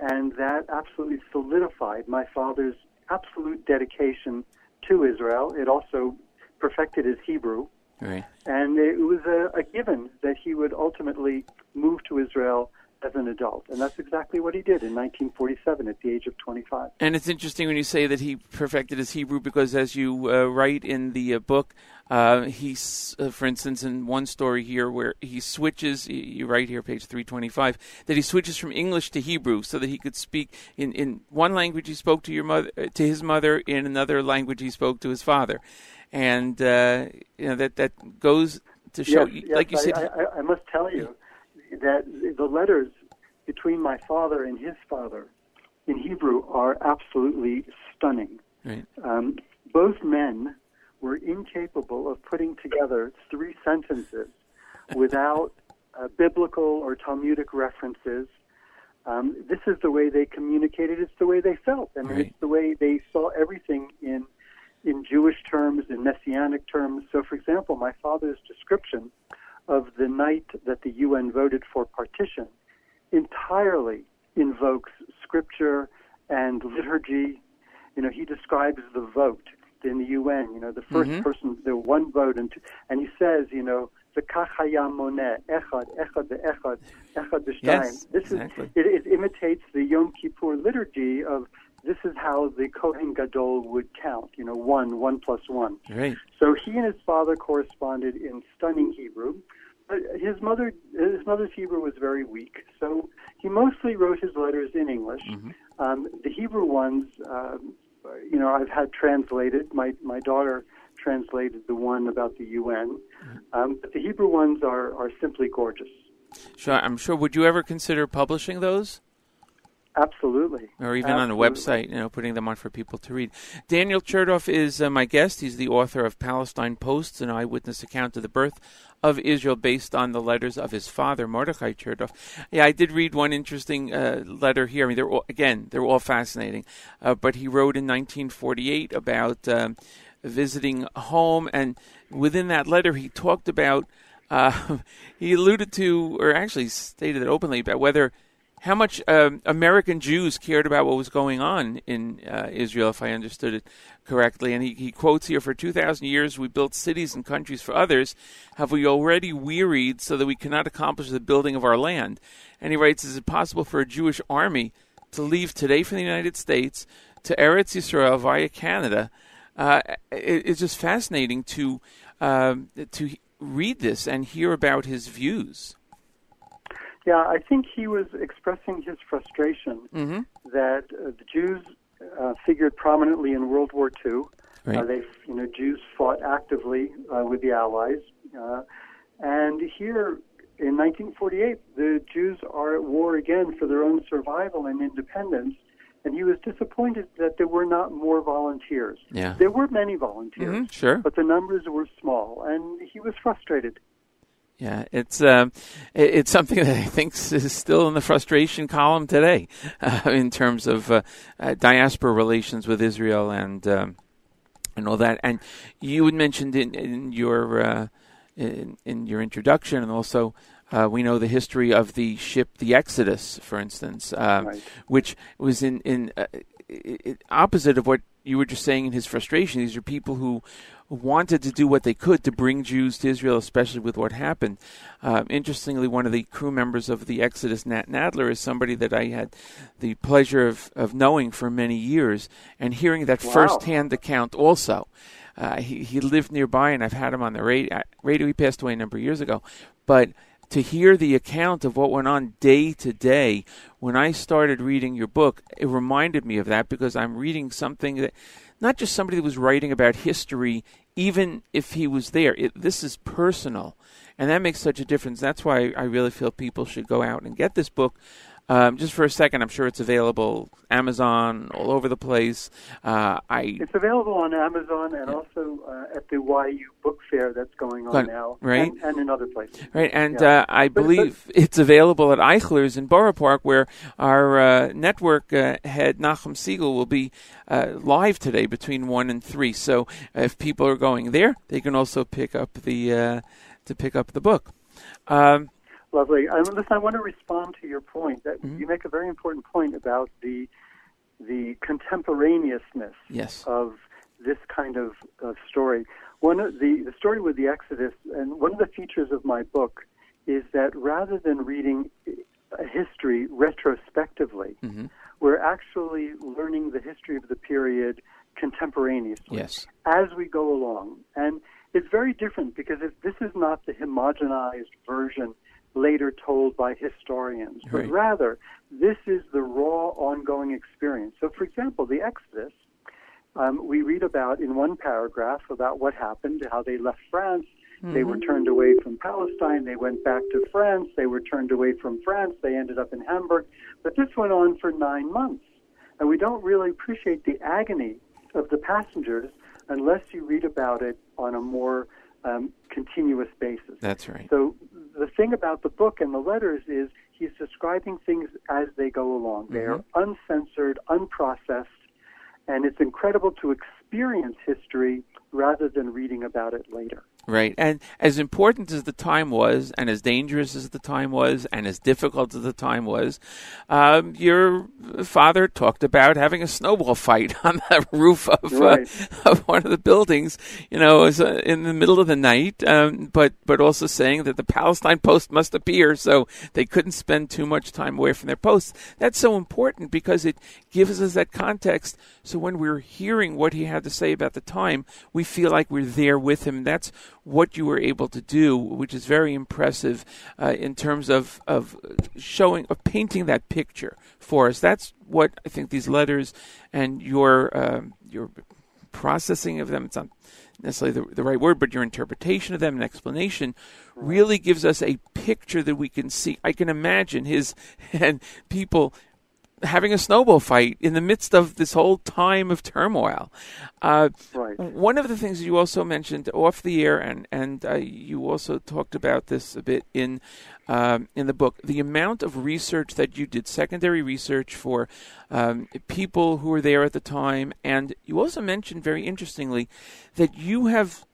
and that absolutely solidified my father's absolute dedication to Israel. It also perfected his Hebrew. Right. And it was a, a given that he would ultimately move to Israel as an adult. And that's exactly what he did in 1947 at the age of 25. And it's interesting when you say that he perfected his Hebrew because, as you uh, write in the uh, book, uh, he's, uh, for instance, in one story here where he switches, you write here, page 325, that he switches from English to Hebrew so that he could speak in, in one language he spoke to your mother, uh, to his mother, in another language he spoke to his father, and uh, you know that that goes to show, yes, you yes, like you I, said, I, I- I must tell you, that the letters between my father and his father in Hebrew are absolutely stunning. Right. Um, both men were incapable of putting together three sentences without uh, biblical or Talmudic references. Um, this is the way they communicated. It's the way they felt. I mean, Right. it's the way they saw everything in in Jewish terms, in messianic terms. So, for example, my father's description of the night that the UN voted for partition entirely invokes scripture and liturgy. You know, he describes the vote in the UN. You know, the 1st Mhm. person, the one vote, and and he says, you know, the kachayam moneh, echad, echad, the echad, echad. Yes, this exactly. is it, it imitates the Yom Kippur liturgy of this is how the Kohen Gadol would count. You know, one, one plus one. Right. So he and his father corresponded in stunning Hebrew. But his mother, his mother's Hebrew was very weak, so he mostly wrote his letters in English. Um, the Hebrew ones, um, you know, I've had translated. My my daughter translated the one about the UN, um, but the Hebrew ones are are simply gorgeous. Sure. I'm sure. Would you ever consider publishing those? Absolutely. or even on a website, you know, putting them on for people to read. Daniel Chertoff is uh, my guest. He's the author of Palestine Posts, an eyewitness account of the birth of Israel based on the letters of his father, Mordechai Chertoff. Yeah, I did read one interesting uh, letter here. I mean, they're all, again, they're all fascinating. Uh, but he wrote in 1948 about um, visiting home, and within that letter, he talked about. Uh, he alluded to, or actually stated it openly, about whether how much um, American Jews cared about what was going on in uh, Israel, if I understood it correctly. And he, he quotes here For 2,000 years we built cities and countries for others. Have we already wearied so that we cannot accomplish the building of our land? And he writes Is it possible for a Jewish army to leave today from the United States to Eretz Yisrael via Canada? Uh, it, it's just fascinating to, um, to read this and hear about his views. Yeah, I think he was expressing his frustration Mm-hmm. that uh, the Jews uh, figured prominently in World War II. Right. Uh, they, you know, Jews fought actively uh, with the Allies, uh, and here in 1948, the Jews are at war again for their own survival and independence. And he was disappointed that there were not more volunteers. Yeah. There were many volunteers, Mhm, sure. but the numbers were small, and he was frustrated. Yeah, it's um, it's something that I think is still in the frustration column today, uh, in terms of uh, uh, diaspora relations with Israel and um, and all that. And you had mentioned in, in your uh, in, in your introduction, and also uh, we know the history of the ship, the Exodus, for instance, um, Right. which was in in uh, opposite of what you were just saying in his frustration. These are people who wanted to do what they could to bring Jews to Israel, especially with what happened. Um, interestingly, one of the crew members of the Exodus, Nat Nadler, is somebody that I had the pleasure of, of knowing for many years and hearing that Wow. firsthand account also. Uh, he, he lived nearby, and I've had him on the radio. radio. He passed away a number of years ago. But to hear the account of what went on day to day, when I started reading your book, it reminded me of that because I'm reading something that not just somebody that was writing about history, even if he was there. It, this is personal, and that makes such a difference. That's why I really feel people should go out and get this book. Um, just for a second, I'm sure it's available Amazon all over the place. Uh, I It's available on Amazon and also uh, at the YU Book Fair that's going on now, right? And, and in other places. Right, and Yeah. uh, I believe it's available at Eichler's in Borough Park, where our uh, network uh, head Nachum Segal will be uh, live today between one and three. So if people are going there, they can also pick up the uh, to pick up the book. Um, Lovely. Um, listen, I want to respond to your point. That Mm-hmm. you make a very important point about the the contemporaneousness yes, of this kind of, of story. One of the the story with the Exodus, and one of the features of my book is that rather than reading a history retrospectively, Mhm. we're actually learning the history of the period contemporaneously yes, as we go along. And it's very different because if this is not the homogenized version later told by historians, but rather this is the raw ongoing experience. So, for example, the Exodus, um, we read about in one paragraph about what happened, how they left France They were turned away from Palestine. They went back to France. They were turned away from France. They ended up in Hamburg. But this went on for nine months. And we don't really appreciate the agony of the passengers unless you read about it on a more um, continuous basis. That's right. So the thing about the book and the letters is he's describing things as they go along. They are mm-hmm. uncensored, unprocessed, and it's incredible to experience history rather than reading about it later. Right. And as important as the time was, and as dangerous as the time was, and as difficult as the time was, um, your father talked about having a snowball fight on the roof of, Right. uh, of one of the buildings, you know, was, uh, in the middle of the night, um, but, but also saying that the Palestine Post must appear, so they couldn't spend too much time away from their posts. That's so important because it gives us that context. So when we're hearing what he had to say about the time, we feel like we're there with him. That's what you were able to do, which is very impressive uh, in terms of, of showing, of painting that picture for us. That's what I think these letters and your um your processing of them. It's not necessarily the, the right word, but your interpretation of them and explanation really gives us a picture that we can see. I can imagine his and people having a snowball fight in the midst of this whole time of turmoil. Uh, Right. One of the things you also mentioned off the air, and and uh, you also talked about this a bit in um, in the book, the amount of research that you did, secondary research for um, people who were there at the time, and you also mentioned very interestingly that you have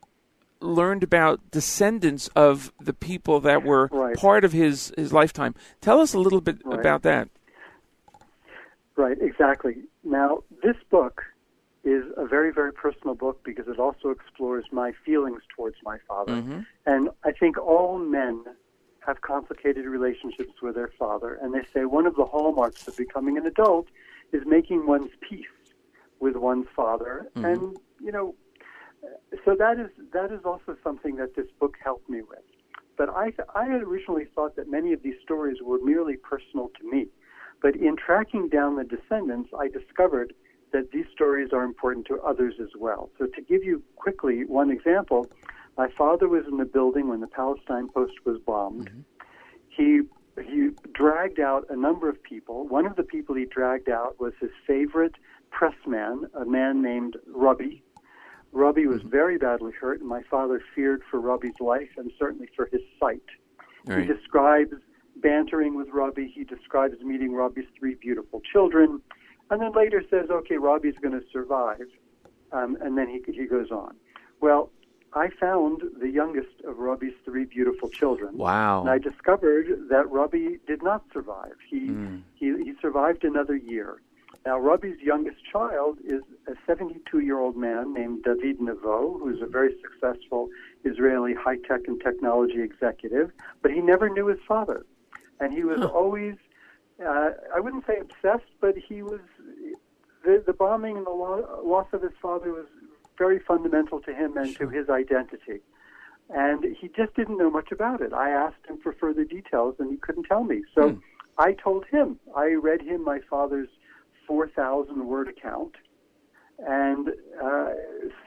learned about descendants of the people that were Right. part of his his lifetime. Tell us a little bit Right. about that. Right, exactly. Now, this book is a very, very personal book because it also explores my feelings towards my father. Mhm. And I think all men have complicated relationships with their father. And they say one of the hallmarks of becoming an adult is making one's peace with one's father. And, you know, so that is that is also something that this book helped me with. But I I had originally thought that many of these stories were merely personal to me. But in tracking down the descendants, I discovered that these stories are important to others as well. So to give you quickly one example, my father was in the building when the Palestine Post was bombed. Mm-hmm. He he dragged out a number of people. One of the people he dragged out was his favorite pressman, a man named Robbie. Robbie was mm-hmm. very badly hurt, and my father feared for Robbie's life and certainly for his sight. Right. He describes bantering with Robbie. He describes meeting Robbie's three beautiful children, and then later says, "Okay, Robbie's going to survive," um, and then he he goes on. Well, I found the youngest of Robbie's three beautiful children. Wow. And I discovered that Robbie did not survive. He, Mm. he he survived another year. Now, Robbie's youngest child is a 72-year-old man named David Nevo, who's a very successful Israeli high-tech and technology executive, but he never knew his father, and he was always. Uh, I wouldn't say obsessed, but he was. The, the bombing and the lo- loss of his father was very fundamental to him and to his identity and he just didn't know much about it. I asked him for further details, and he couldn't tell me. So I told him. I read him my father's 4,000 word account, and uh,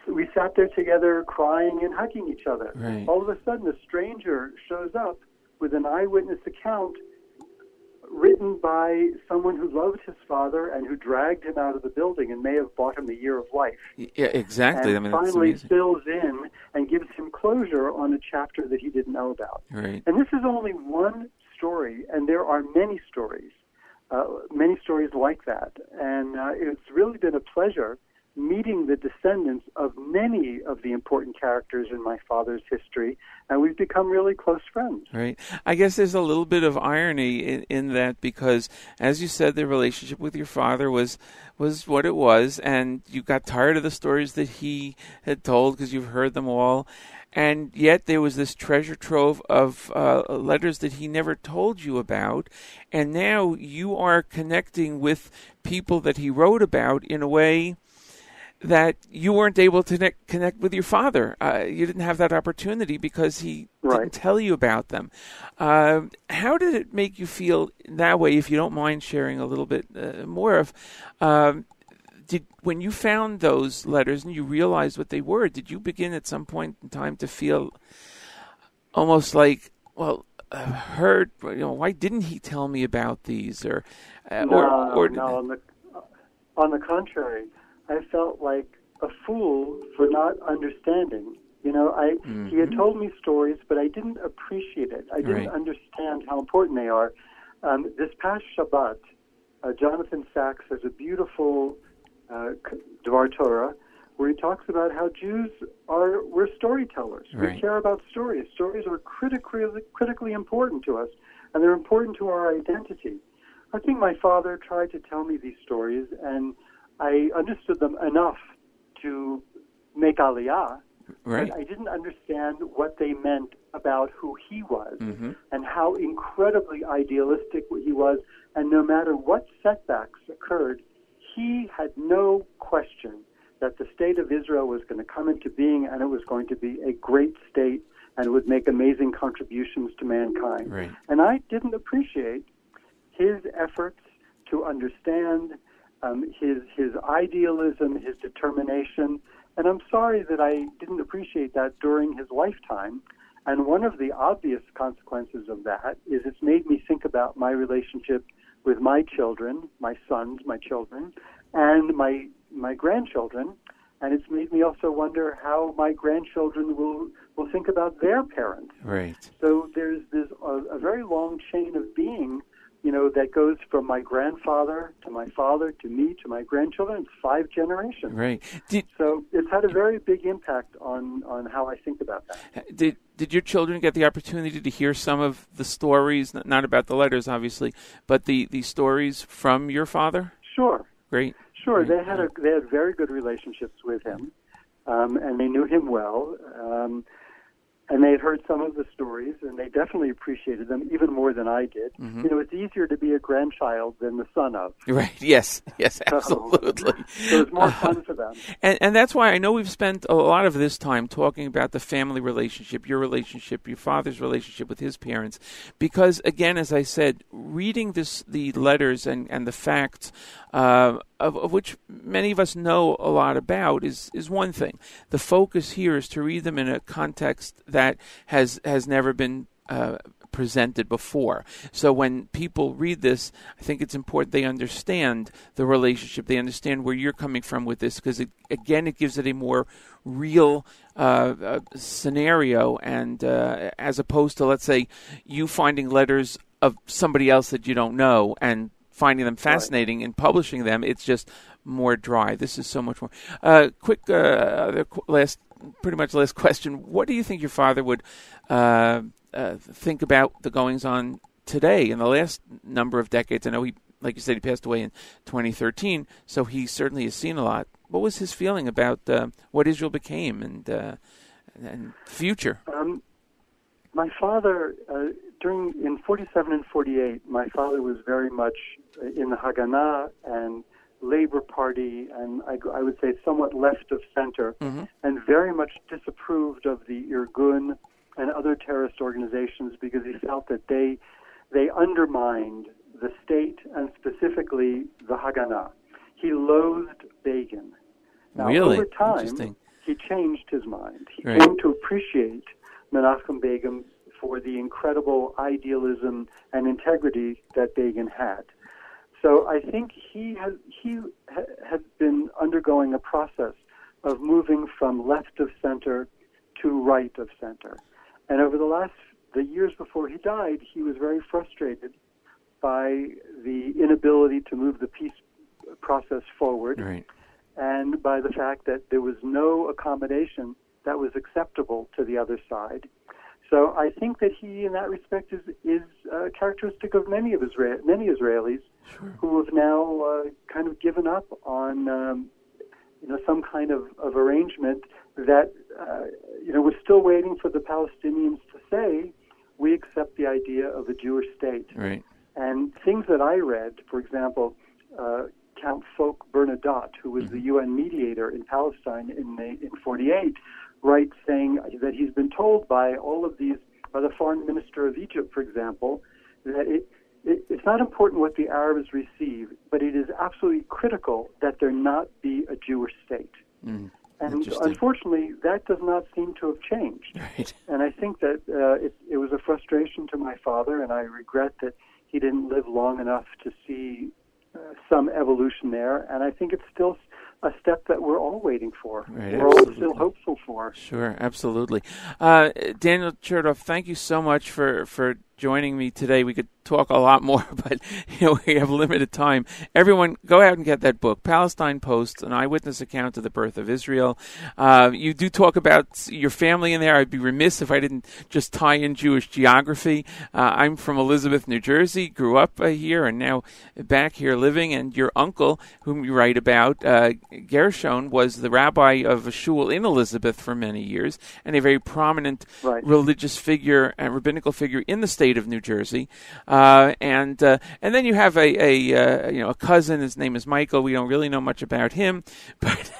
we sat there together crying and hugging each other. Right. All of a sudden, a stranger shows up with an eyewitness account written by someone who loved his father and who dragged him out of the building and may have bought him a year of life Yeah, exactly. and I mean, finally fills in and gives him closure on a chapter that he didn't know about. Right. And this is only one story, and there are many stories, uh, many stories like that. And uh, it's really been a pleasure meeting the descendants of many of the important characters in my father's history, and we've become really close friends. Right. I guess there's a little bit of irony in, in that because, as you said, the relationship with your father was was what it was, and you got tired of the stories that he had told because you've heard them all, and yet there was this treasure trove of uh, letters that he never told you about, and now you are connecting with people that he wrote about in a way that you weren't able to connect, connect with your father. Uh, you didn't have that opportunity because he Right. didn't tell you about them. Um how did it make you feel that way? If you don't mind sharing a little bit uh, more of, um, did when you found those letters and you realized what they were, did you begin at some point in time to feel almost like, well, I've heard. You know, why didn't he tell me about these? Or, uh, no, or, or no. On the on the contrary, I felt like a fool for not understanding. You know, I he had Mhm. told me stories, but I didn't appreciate it. I didn't Right. understand how important they are. Um, this past Shabbat, uh, Jonathan Sacks has a beautiful uh, Dvar Torah where he talks about how Jews are we're storytellers. Right. We care about stories. Stories are critically critically important to us, and they're important to our identity. I think my father tried to tell me these stories, and I understood them enough to make Aliyah. Right. But I didn't understand what they meant about who he was hmm and how incredibly idealistic he was. And no matter what setbacks occurred, he had no question that the state of Israel was going to come into being and it was going to be a great state and would make amazing contributions to mankind. Right. And I didn't appreciate his efforts to understand um, his his idealism, his determination, and I'm sorry that I didn't appreciate that during his lifetime. And one of the obvious consequences of that is it's made me think about my relationship with my children, my sons, my children, and my my grandchildren. And it's made me also wonder how my grandchildren will will think about their parents. Right. So there's this a, a very long chain of being, you know, that goes from my grandfather to my father to me to my grandchildren. It's five generations. Right. Did So it's had a very big impact on on how I think about that. did did your children get the opportunity to hear some of the stories? Not about the letters, obviously, but the the stories from your father. Sure, Great. sure. They had a they had very good relationships with him, um, and they knew him well. Um, and they had heard some of the stories, and they definitely appreciated them even more than I did. Mhm. You know, it's easier to be a grandchild than the son of. Right. Yes. Yes. So- Absolutely. So it's more fun for them. And and that's why I know we've spent a lot of this time talking about the family relationship, your relationship, your father's relationship with his parents, because again, as I said, reading this the letters and and the facts. Uh, of, of which many of us know a lot about is is one thing. The focus here is to read them in a context that has has never been uh, presented before. So when people read this, I think it's important they understand the relationship. They understand where you're coming from with this, because again, it gives it a more real uh, uh, scenario, and uh, as opposed to let's say you finding letters of somebody else that you don't know and finding them fascinating and publishing them, it's just more dry. This is so much more. Uh, quick, uh, last, pretty much last question. What do you think your father would uh, uh, think about the goings on today in the last number of decades? I know he, like you said, he passed away in 2013, so he certainly has seen a lot. What was his feeling about uh, what Israel became and uh, and future? Um, my father, uh, during in 47 and 48, my father was very much in the Haganah and Labor Party, and I, I would say somewhat left of center, Mhm. and very much disapproved of the Irgun and other terrorist organizations because he felt that they they undermined the state and specifically the Haganah. He loathed Begin. Now, Really? over time, he changed his mind. He Right. came to appreciate Menachem Begin for the incredible idealism and integrity that Begin had. So I think he has he ha- had been undergoing a process of moving from left of center to right of center, and over the last the years before he died, he was very frustrated by the inability to move the peace process forward Right. and by the fact that there was no accommodation that was acceptable to the other side. So I think that he, in that respect, is is uh, characteristic of many of Israel, many Israelis who have now uh, kind of given up on um, you know some kind of, of arrangement that uh, you know we're still waiting for the Palestinians to say we accept the idea of a Jewish state. Right. And things that I read, for example, uh, Count Folke Bernadotte, who was the UN mediator in Palestine in the, in 48, writes saying that he's been told by all of these, by the foreign minister of Egypt, for example, that it, it, it's not important what the Arabs receive, but it is absolutely critical that there not be a Jewish state. Mm. And unfortunately, that does not seem to have changed. Right. And I think that uh, it, it was a frustration to my father, and I regret that he didn't live long enough to see uh, some evolution there. And I think it's still a step that we're all waiting for. Right, we're all still hopeful for. Sure, absolutely. Uh, Daniel Chertoff, thank you so much for, for joining me today. We could talk a lot more, but you know we have limited time. Everyone, go out and get that book, Palestine Post: An Eyewitness Account of the Birth of Israel. Uh, you do talk about your family in there. I'd be remiss if I didn't just tie in Jewish geography. Uh, I'm from Elizabeth, New Jersey. Grew up uh, here and now back here living. And your uncle, whom you write about, uh, Gershon, was the rabbi of a shul in Elizabeth for many years and a very prominent Right. religious figure and rabbinical figure in the state of New Jersey. Uh, and uh, and then you have a, a uh, you know a cousin. His name is Michael. We don't really know much about him, but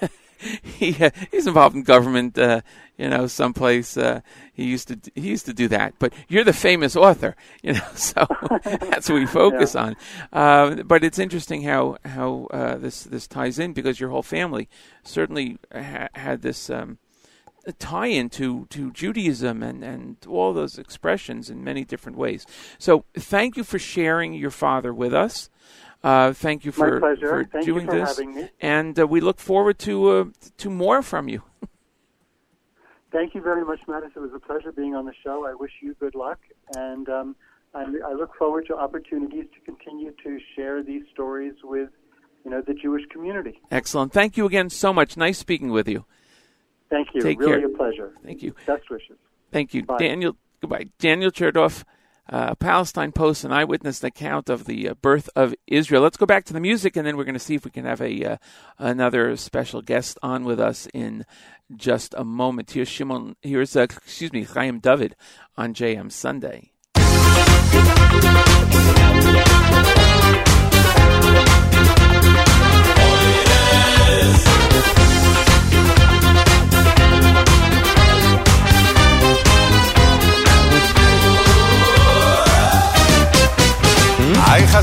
he uh, he's involved in government. Uh, you know, someplace uh, he used to he used to do that. But you're the famous author, you know, so that's what we focus on. Uh, but it's interesting how how uh, this this ties in because your whole family certainly ha- had this. Um, a tie into to Judaism and, and all those expressions in many different ways. So thank you for sharing your father with us. Uh, thank you for, pleasure. for Thank you doing for this, having me. and uh, we look forward to uh, to more from you. Thank you very much, Matis. It was a pleasure being on the show. I wish you good luck, and um, I, I look forward to opportunities to continue to share these stories with, you know, the Jewish community. Excellent. Thank you again so much. Nice speaking with you. Thank you. Take really care. a pleasure. Thank you. Best wishes. Thank you, Bye. Daniel. Goodbye, Daniel Chertoff. Uh, Palestine Post, an eyewitness account of the uh, birth of Israel. Let's go back to the music, and then we're going to see if we can have a uh, another special guest on with us in just a moment. Here's Shimon. Here's uh, excuse me, Chaim David on JM Sunday.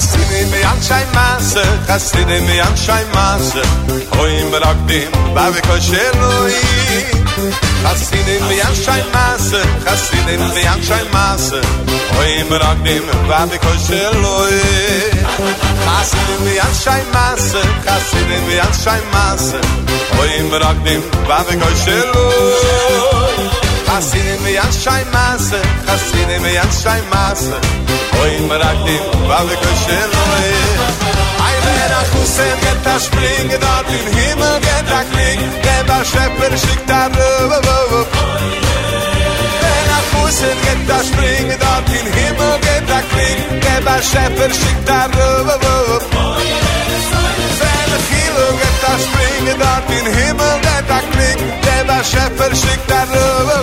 Hastine me an schein masse, hastine me an schein masse. Oi mir ab dem, weil schön noi. Hastine me an schein masse, hastine me an schein masse. Oi mir ab dem, weil schön noi. Hastine me an schein masse, hastine me an schein masse. Oi mir ab dem, weil wir kein schön noi. Hastine me an schein masse, hastine me an. Oy מרקדים ואבקו שלוי Ein wer a Kussen geta a springe dort in Himmel geht a Krieg Der war Schäfer schickt a Röwe Röwe Wer a Kussen geht a springe dort in Himmel geht a Krieg Der war Schäfer schickt a Röwe Röwe Wer a Kilo geta a springe dort in Himmel geht a Krieg Der war Schäfer schickt a Röwe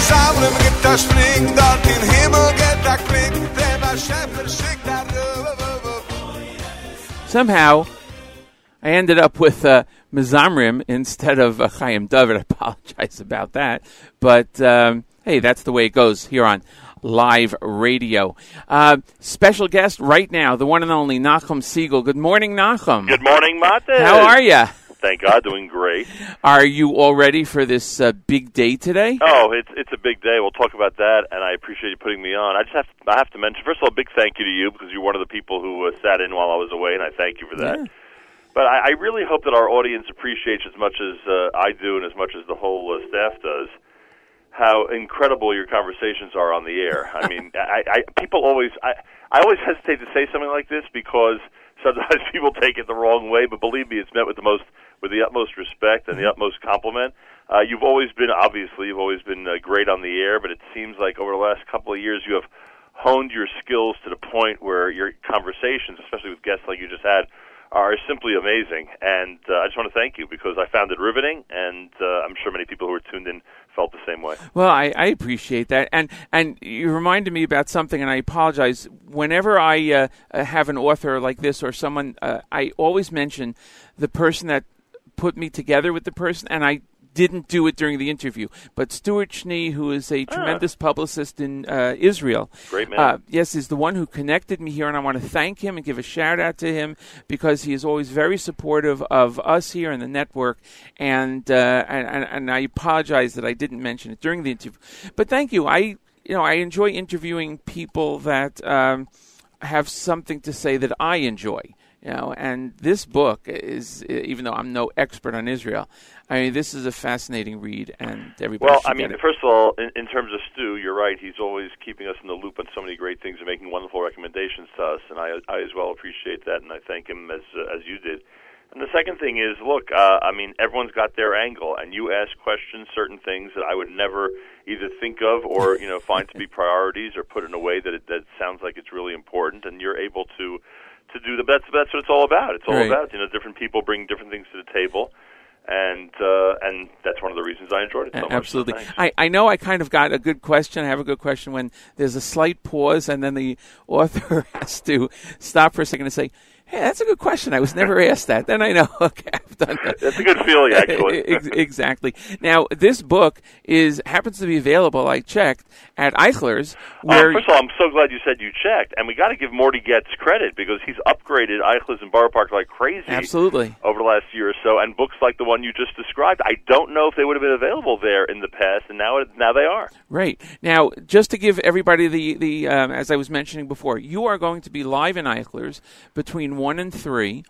sammeln gibt das Spring dort in Himmel geht der Klick der war Schäfer schickt Somehow, I ended up with uh, Mezamrim instead of uh, Chaim David. I apologize about that, but um, hey, that's the way it goes here on live radio. Uh, special guest right now, the one and only Nachum Segal. Good morning, Nachum. Good morning, Mate. How are you? Thank God, doing great. Are you all ready for this uh, big day today? Oh, it's it's a big day. We'll talk about that, and I appreciate you putting me on. I just have to, I have to mention first of all, a big thank you to you because you're one of the people who uh, sat in while I was away, and I thank you for that. Yeah. But I, I really hope that our audience appreciates as much as uh, I do, and as much as the whole uh, staff does, how incredible your conversations are on the air. I mean, I, I people always I I always hesitate to say something like this because sometimes people take it the wrong way. But believe me, it's meant with the most with the utmost respect and the utmost compliment. Uh, you've always been obviously you've always been uh, great on the air, but it seems like over the last couple of years you have honed your skills to the point where your conversations, especially with guests like you just had, are simply amazing. And uh, I just want to thank you because I found it riveting, and uh, I'm sure many people who were tuned in felt the same way. Well, I, I appreciate that, and and you reminded me about something, and I apologize. Whenever I uh, uh, have an author like this or someone, uh, I always mention the person that put me together with the person, and I didn't do it during the interview. But Stuart Schnee, who is a tremendous publicist in uh, Israel, Great man. uh, yes, is the one who connected me here, and I want to thank him and give a shout out to him because he is always very supportive of us here in the network. And uh, and, and and I apologize that I didn't mention it during the interview, but thank you. I you know I enjoy interviewing people that um, have something to say that I enjoy. You know, and this book is, even though I'm no expert on Israel, I mean, this is a fascinating read, and everybody. Well, I mean, first of all, in, in terms of Stu, you're right. He's always keeping us in the loop on so many great things and making wonderful recommendations to us, and I, I as well appreciate that, and I thank him as uh, as you did. And the second thing is, look, uh, I mean, everyone's got their angle, and you ask questions, certain things that I would never either think of or you know find to be priorities or put in a way that it, that sounds like it's really important, and you're able to to do the that's that's what it's all about. It's all Right. about you know different people bring different things to the table, and uh, and that's one of the reasons I enjoyed it so much. Absolutely. I, I know I kind of got a good question. I have a good question when there's a slight pause and then the author has to stop for a second and say, Hey, that's a good question. I was never asked that. Then I know, okay, I've done that. That's a good feeling, actually. Exactly. Now, this book is happens to be available. I checked at Eichler's. Where Uh, first of all, I'm so glad you said you checked, and we got to give Morty Getz credit because he's upgraded Eichler's and Borough Park like crazy. Absolutely. Over the last year or so, and books like the one you just described, I don't know if they would have been available there in the past, and now now they are. Right now, just to give everybody the the um, as I was mentioning before, you are going to be live in Eichler's between one and three.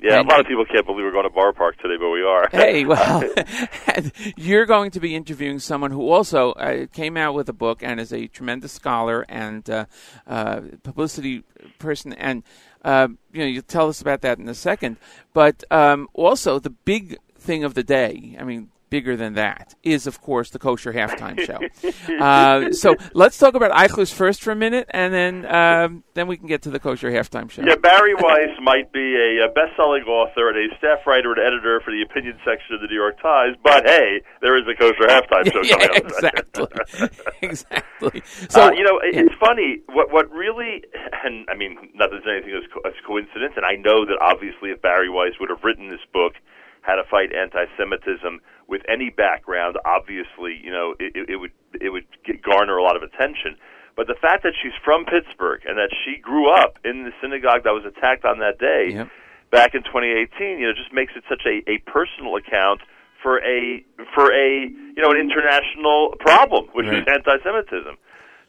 Yeah, And- a lot of people can't believe we're going to Bar Park today, but we are. Hey, well, you're going to be interviewing someone who also uh, came out with a book and is a tremendous scholar and uh, uh, publicity person. And uh, you know, you'll tell us about that in a second. But um, also, the big thing of the day. I mean. Bigger than that is, of course, the kosher halftime show. uh, so let's talk about Eichler's first for a minute, and then um, then we can get to the kosher halftime show. Yeah, Bari Weiss might be a, a best-selling author and a staff writer and editor for the opinion section of the New York Times, but hey, there is a kosher halftime show Yeah, coming up. exactly. exactly. So uh, you know, it, it's funny. What what really, and I mean, not that there's anything as, co- as coincidence, and I know that obviously if Bari Weiss would have written this book, How to Fight Anti-Semitism, with any background, obviously, you know, it, it, would it would garner a lot of attention. But the fact that she's from Pittsburgh and that she grew up in the synagogue that was attacked on that day back in 2018, you know, just makes it such a, a personal account for a for a you know an international problem, which is anti-Semitism.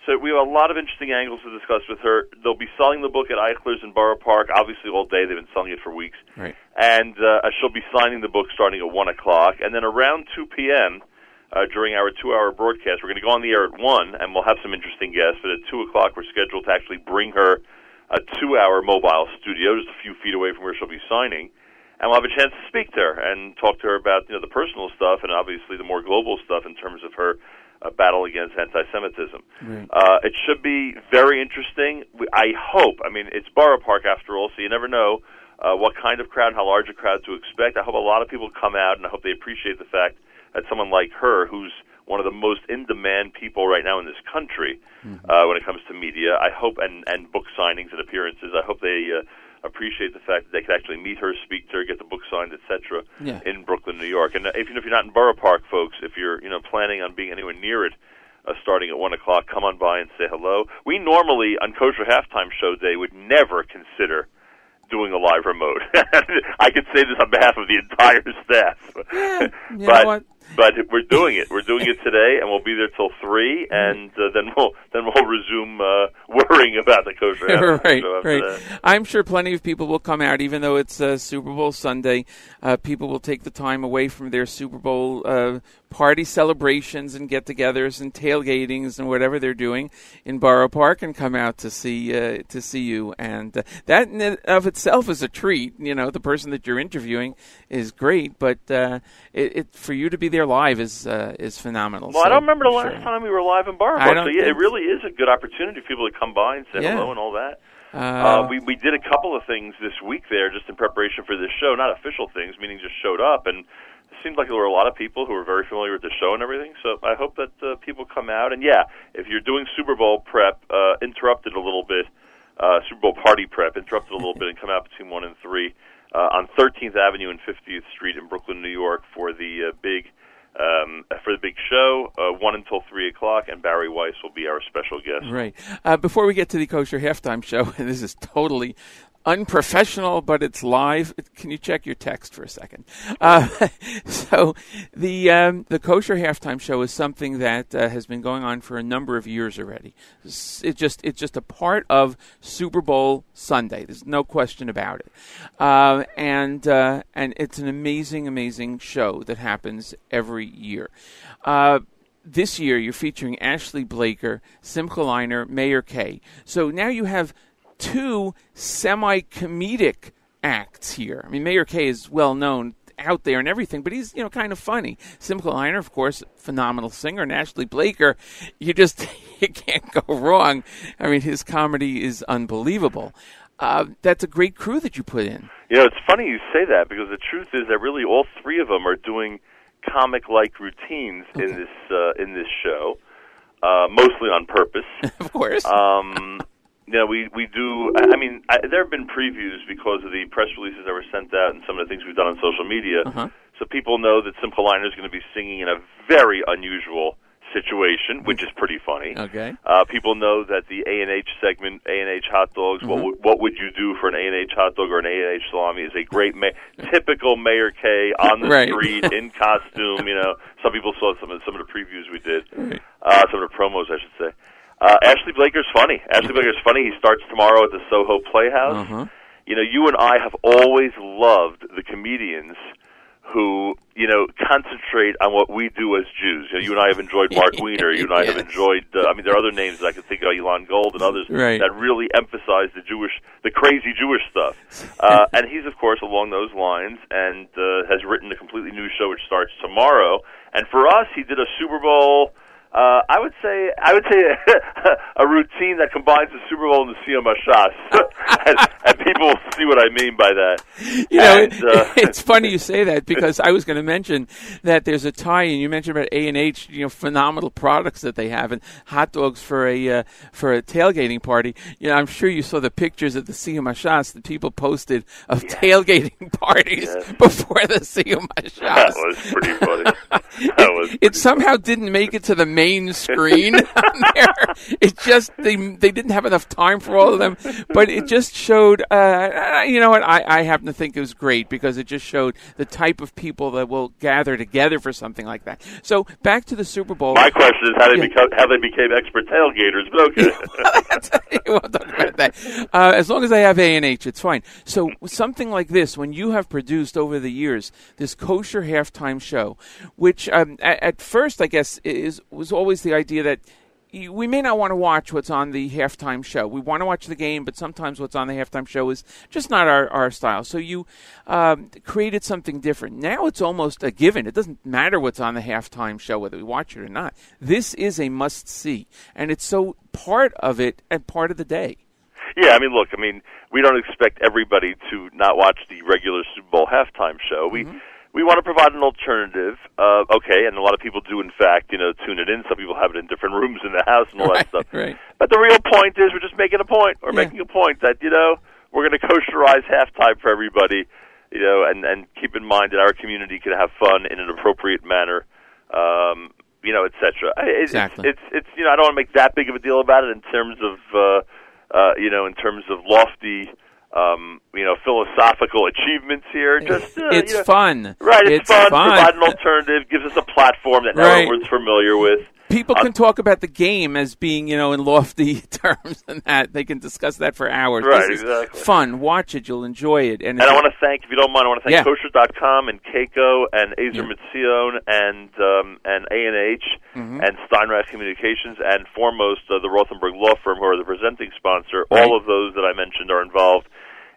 So we have a lot of interesting angles to discuss with her. They'll be selling the book at Eichler's in Borough Park, obviously all day. They've been selling it for weeks, Right. and uh, she'll be signing the book starting at one o'clock, and then around two p.m. Uh, during our two-hour broadcast, we're going to go on the air at one, and we'll have some interesting guests. But at two o'clock, we're scheduled to actually bring her a two-hour mobile studio, just a few feet away from where she'll be signing and we'll have a chance to speak to her and talk to her about you know the personal stuff and obviously the more global stuff in terms of her uh, battle against anti-Semitism. Right. Uh, it should be very interesting. I hope. I mean, it's Borough Park after all, so you never know uh, what kind of crowd, and how large a crowd to expect. I hope a lot of people come out, and I hope they appreciate the fact that someone like her, who's one of the most in-demand people right now in this country, uh, when it comes to media, I hope and and book signings and appearances. I hope they. Uh, Appreciate the fact that they could actually meet her, speak to her, get the book signed, etc. Yeah. in Brooklyn, New York. And uh, even if you're not in Borough Park, folks, if you're you know planning on being anywhere near it, uh, starting at one o'clock, come on by and say hello. We normally on Kosher Halftime Show Day would never consider doing a live remote. I can say this on behalf of the entire staff. Yeah, you but know what? But we're doing it. We're doing it today, and we'll be there till three, and uh, then we'll then we'll resume uh, worrying about the kosher right, show right. that. I'm sure plenty of people will come out, even though it's uh, Super Bowl Sunday. Uh, people will take the time away from their Super Bowl uh, party celebrations and get-togethers and tailgatings and whatever they're doing in Borough Park and come out to see uh, to see you. And uh, that in of itself is a treat. You know, the person that you're interviewing is great, but uh, it, it for you to be there live is uh, is phenomenal. Well, I don't remember the sure. last time we were live in I so yeah, it really is a good opportunity for people to come by and say Yeah. hello and all that. Uh, Uh, we we did a couple of things this week there, just in preparation for this show. Not official things, meaning just showed up, and it seemed like there were a lot of people who were very familiar with the show and everything. So I hope that uh, people come out. And yeah, if you're doing Super Bowl prep, uh, interrupted a little bit, uh, Super Bowl party prep, interrupted a little bit, and come out between one and three uh, on 13th Avenue and 50th Street in Brooklyn, New York, for the uh, big um, for the big show, uh, one until three o'clock, and Bari Weiss will be our special guest. Right. Uh, before we get to the kosher halftime show, and this is totally unprofessional, but it's live. Can you check your text for a second? Uh, so the um, the kosher halftime show is something that uh, has been going on for a number of years already. It just it's just a part of Super Bowl Sunday. There's no question about it, uh, and uh, and it's an amazing, amazing show that happens every year. Uh, this year, you're featuring Ashley Blaker, Simcha Leiner, Meir Kay. So now you have two semi-comedic acts here. I mean, Meir Kay is well known out there and everything, but he's you know kind of funny. Simcha Leiner, of course, phenomenal singer, and Ashley Blaker, you just you can't go wrong. I mean, his comedy is unbelievable. Uh, that's a great crew that you put in. You know, it's funny you say that because the truth is that really all three of them are doing comic-like routines in this uh, in this show, uh, mostly on purpose. of course. Um, know, we we do. I mean, I, there have been previews because of the press releases that were sent out and some of the things we've done on social media. Uh-huh. So people know that Simcha Leiner is going to be singing in a very unusual situation, which is pretty funny. Okay. Uh, people know that the A and H segment, A and H hot dogs. What Mhm. would what would you do for an A and H hot dog or an A and H salami? Is a great ma- typical Meir Kay on the Right. street in costume. You know, some people saw some of some of the previews we did, uh, some of the promos, I should say. Uh, Ashley Blaker's funny. Ashley Blaker's funny. He starts tomorrow at the Soho Playhouse. Uh-huh. You know, you and I have always loved the comedians who, you know, concentrate on what we do as Jews. You know, you and I have enjoyed Mark Weiner. You and I have enjoyed, uh, I mean, there are other names that I can think of, Elon Gold and others Right. that really emphasize the Jewish, the crazy Jewish stuff. Uh, and he's, of course, along those lines and uh, has written a completely new show which starts tomorrow. And for us, he did a Super Bowl. Uh, I would say I would say a routine that combines the Super Bowl and the Siyum HaShas, and, and people will see what I mean by that. You know, And, uh, it's funny you say that because I was going to mention that there's a tie, and you mentioned about A and H, you know, phenomenal products that they have, and hot dogs for a uh, for a tailgating party. You know, I'm sure you saw the pictures of the Siyum HaShas that people posted of tailgating parties before the Siyum HaShas. that was pretty funny. That was It somehow didn't make it to the main screen on there. It just they they didn't have enough time for all of them, but it just showed. Uh, you know what? I, I happen to think it was great because it just showed the type of people that will gather together for something like that. So back to the Super Bowl. My question is how they Yeah. become how they became expert tailgaters, but okay. we'll talk about that. Uh, as long as I have A and H, it's fine. So something like this, when you have produced over the years this kosher halftime show, which um, at, at first I guess is was always the idea that. We may not want to watch what's on the halftime show. We want to watch the game, but sometimes what's on the halftime show is just not our, our style. So you um, created something different. Now it's almost a given. It doesn't matter what's on the halftime show, whether we watch it or not. This is a must see, and it's so part of it and part of the day. Yeah, I mean, look, I mean, we don't expect everybody to not watch the regular Super Bowl halftime show. We we want to provide an alternative. Uh, okay, and a lot of people do, in fact, you know, tune it in. Some people have it in different rooms in the house and all that stuff. Right. But the real point is, we're just making a point. We're Yeah. making a point that you know we're going to kosherize halftime for everybody. You know, and and keep in mind that our community can have fun in an appropriate manner. Um, you know, et cetera. I- It's, Exactly. It's, it's you know I don't want to make that big of a deal about it in terms of uh, uh, you know in terms of lofty um, you know philosophical achievements here. Just uh, it's you know, fun. Right, it's, It's fun. fun. Provide an alternative. Gives us a platform that Right. everyone's familiar with. People Uh, can talk about the game as being, you know, in lofty terms and that. They can discuss that for hours. Right, exactly. Fun. Watch it. You'll enjoy it. And, And I want to thank, if you don't mind, I want to thank Yeah. Kosher.com and Kayco and Ezer Mizion and um, and A and H Mhm. and Steinrath Communications and foremost uh, the Rothenberg Law Firm, who are the presenting sponsor. Right. All of those that I mentioned are involved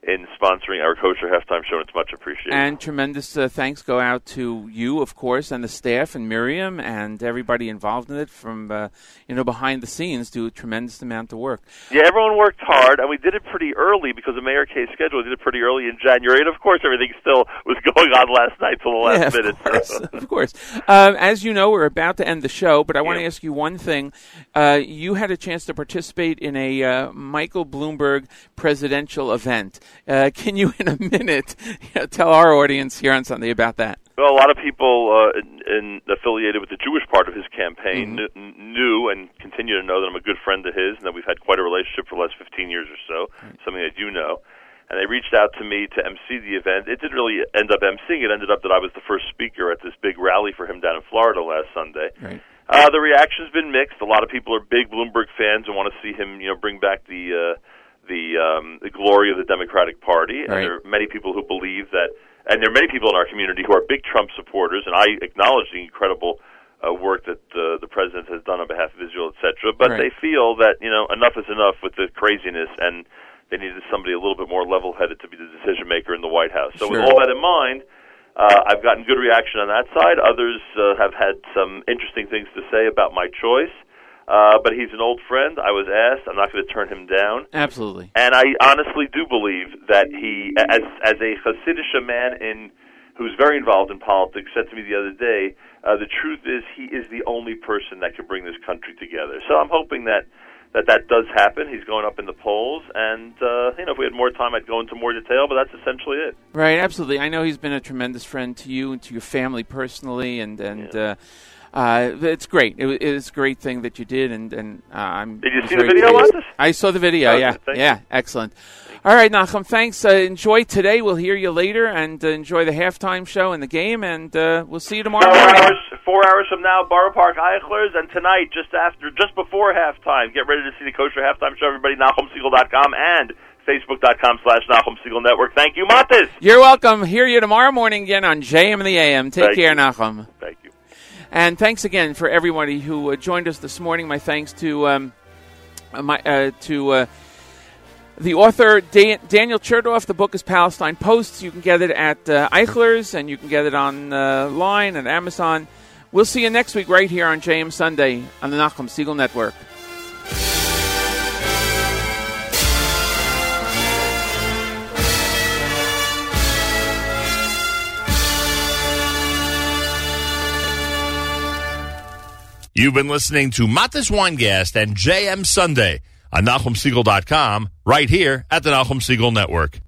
in sponsoring our Kosher Halftime Show. It's much appreciated. And tremendous uh, thanks go out to you, of course, and the staff, and Miriam, and everybody involved in it from, uh, you know, behind the scenes. Do a tremendous amount of work. Yeah, everyone worked hard, and we did it pretty early because of Meir Kay's schedule. We did it pretty early in January, and of course, everything still was going on last night till the last yeah, of minute. course, of course. Um, as you know, we're about to end the show, but I want to Yeah. ask you one thing. Uh, you had a chance to participate in a uh, Michael Bloomberg presidential event. Uh, can you, in a minute, you know, tell our audience here on Sunday about that? Well, a lot of people uh, in, in affiliated with the Jewish part of his campaign Mm-hmm. kn- knew and continue to know that I'm a good friend of his, and that we've had quite a relationship for the last 15 years or so. Something that you know. And they reached out to me to MC the event. It didn't really end up MCing. It ended up that I was the first speaker at this big rally for him down in Florida last Sunday. Right. Uh, the reaction's been mixed. A lot of people are big Bloomberg fans and want to see him, you know, bring back the uh, the um, the glory of the Democratic Party. And Right. there are many people who believe that, and there are many people in our community who are big Trump supporters. And I acknowledge the incredible uh, work that uh, the president has done on behalf of Israel, etc. But Right. they feel that you know enough is enough with the craziness, and they needed somebody a little bit more level-headed to be the decision maker in the White House. So with all that in mind. Uh, I've gotten good reaction on that side. Others uh, have had some interesting things to say about my choice. Uh, but he's an old friend. I was asked. I'm not going to turn him down. Absolutely. And I honestly do believe that he, as as a Hasidic man in who's very involved in politics, said to me the other day, uh, the truth is he is the only person that can bring this country together. So I'm hoping that that that does happen. He's going up in the polls, and uh, you know, if we had more time, I'd go into more detail. But that's essentially it. Right, absolutely. I know he's been a tremendous friend to you and to your family personally, and and uh, uh, it's great. It, it's a great thing that you did, and and uh, I'm. Did you I'm see the video. Marcus? I saw the video. Okay, yeah, yeah, excellent. All right, Nachum. Thanks. Uh, enjoy today. We'll hear you later, and uh, enjoy the halftime show and the game, and uh, we'll see you tomorrow Four morning. hours, four hours from now, Borough Park Eichlers, and tonight, just after, just before halftime, get ready to see the Kosher Halftime Show. Everybody, NachumSegal.com and Facebook.com slash Nachum Segal Network. Thank you, Matis. You're welcome. Hear you tomorrow morning again on JM and the AM. Take Thank care, you. Nachum. Thank you. And thanks again for everybody who uh, joined us this morning. My thanks to um, uh, my uh, to uh, the author Dan- Daniel Chertoff. The book is Palestine Posts. You can get it at uh, Eichler's and you can get it online at Amazon. We'll see you next week right here on JM Sunday on the Nachum Segal Network. You've been listening to Matis Weingast and JM Sunday on NachumSegal.com right here at the Nachum Segal Network.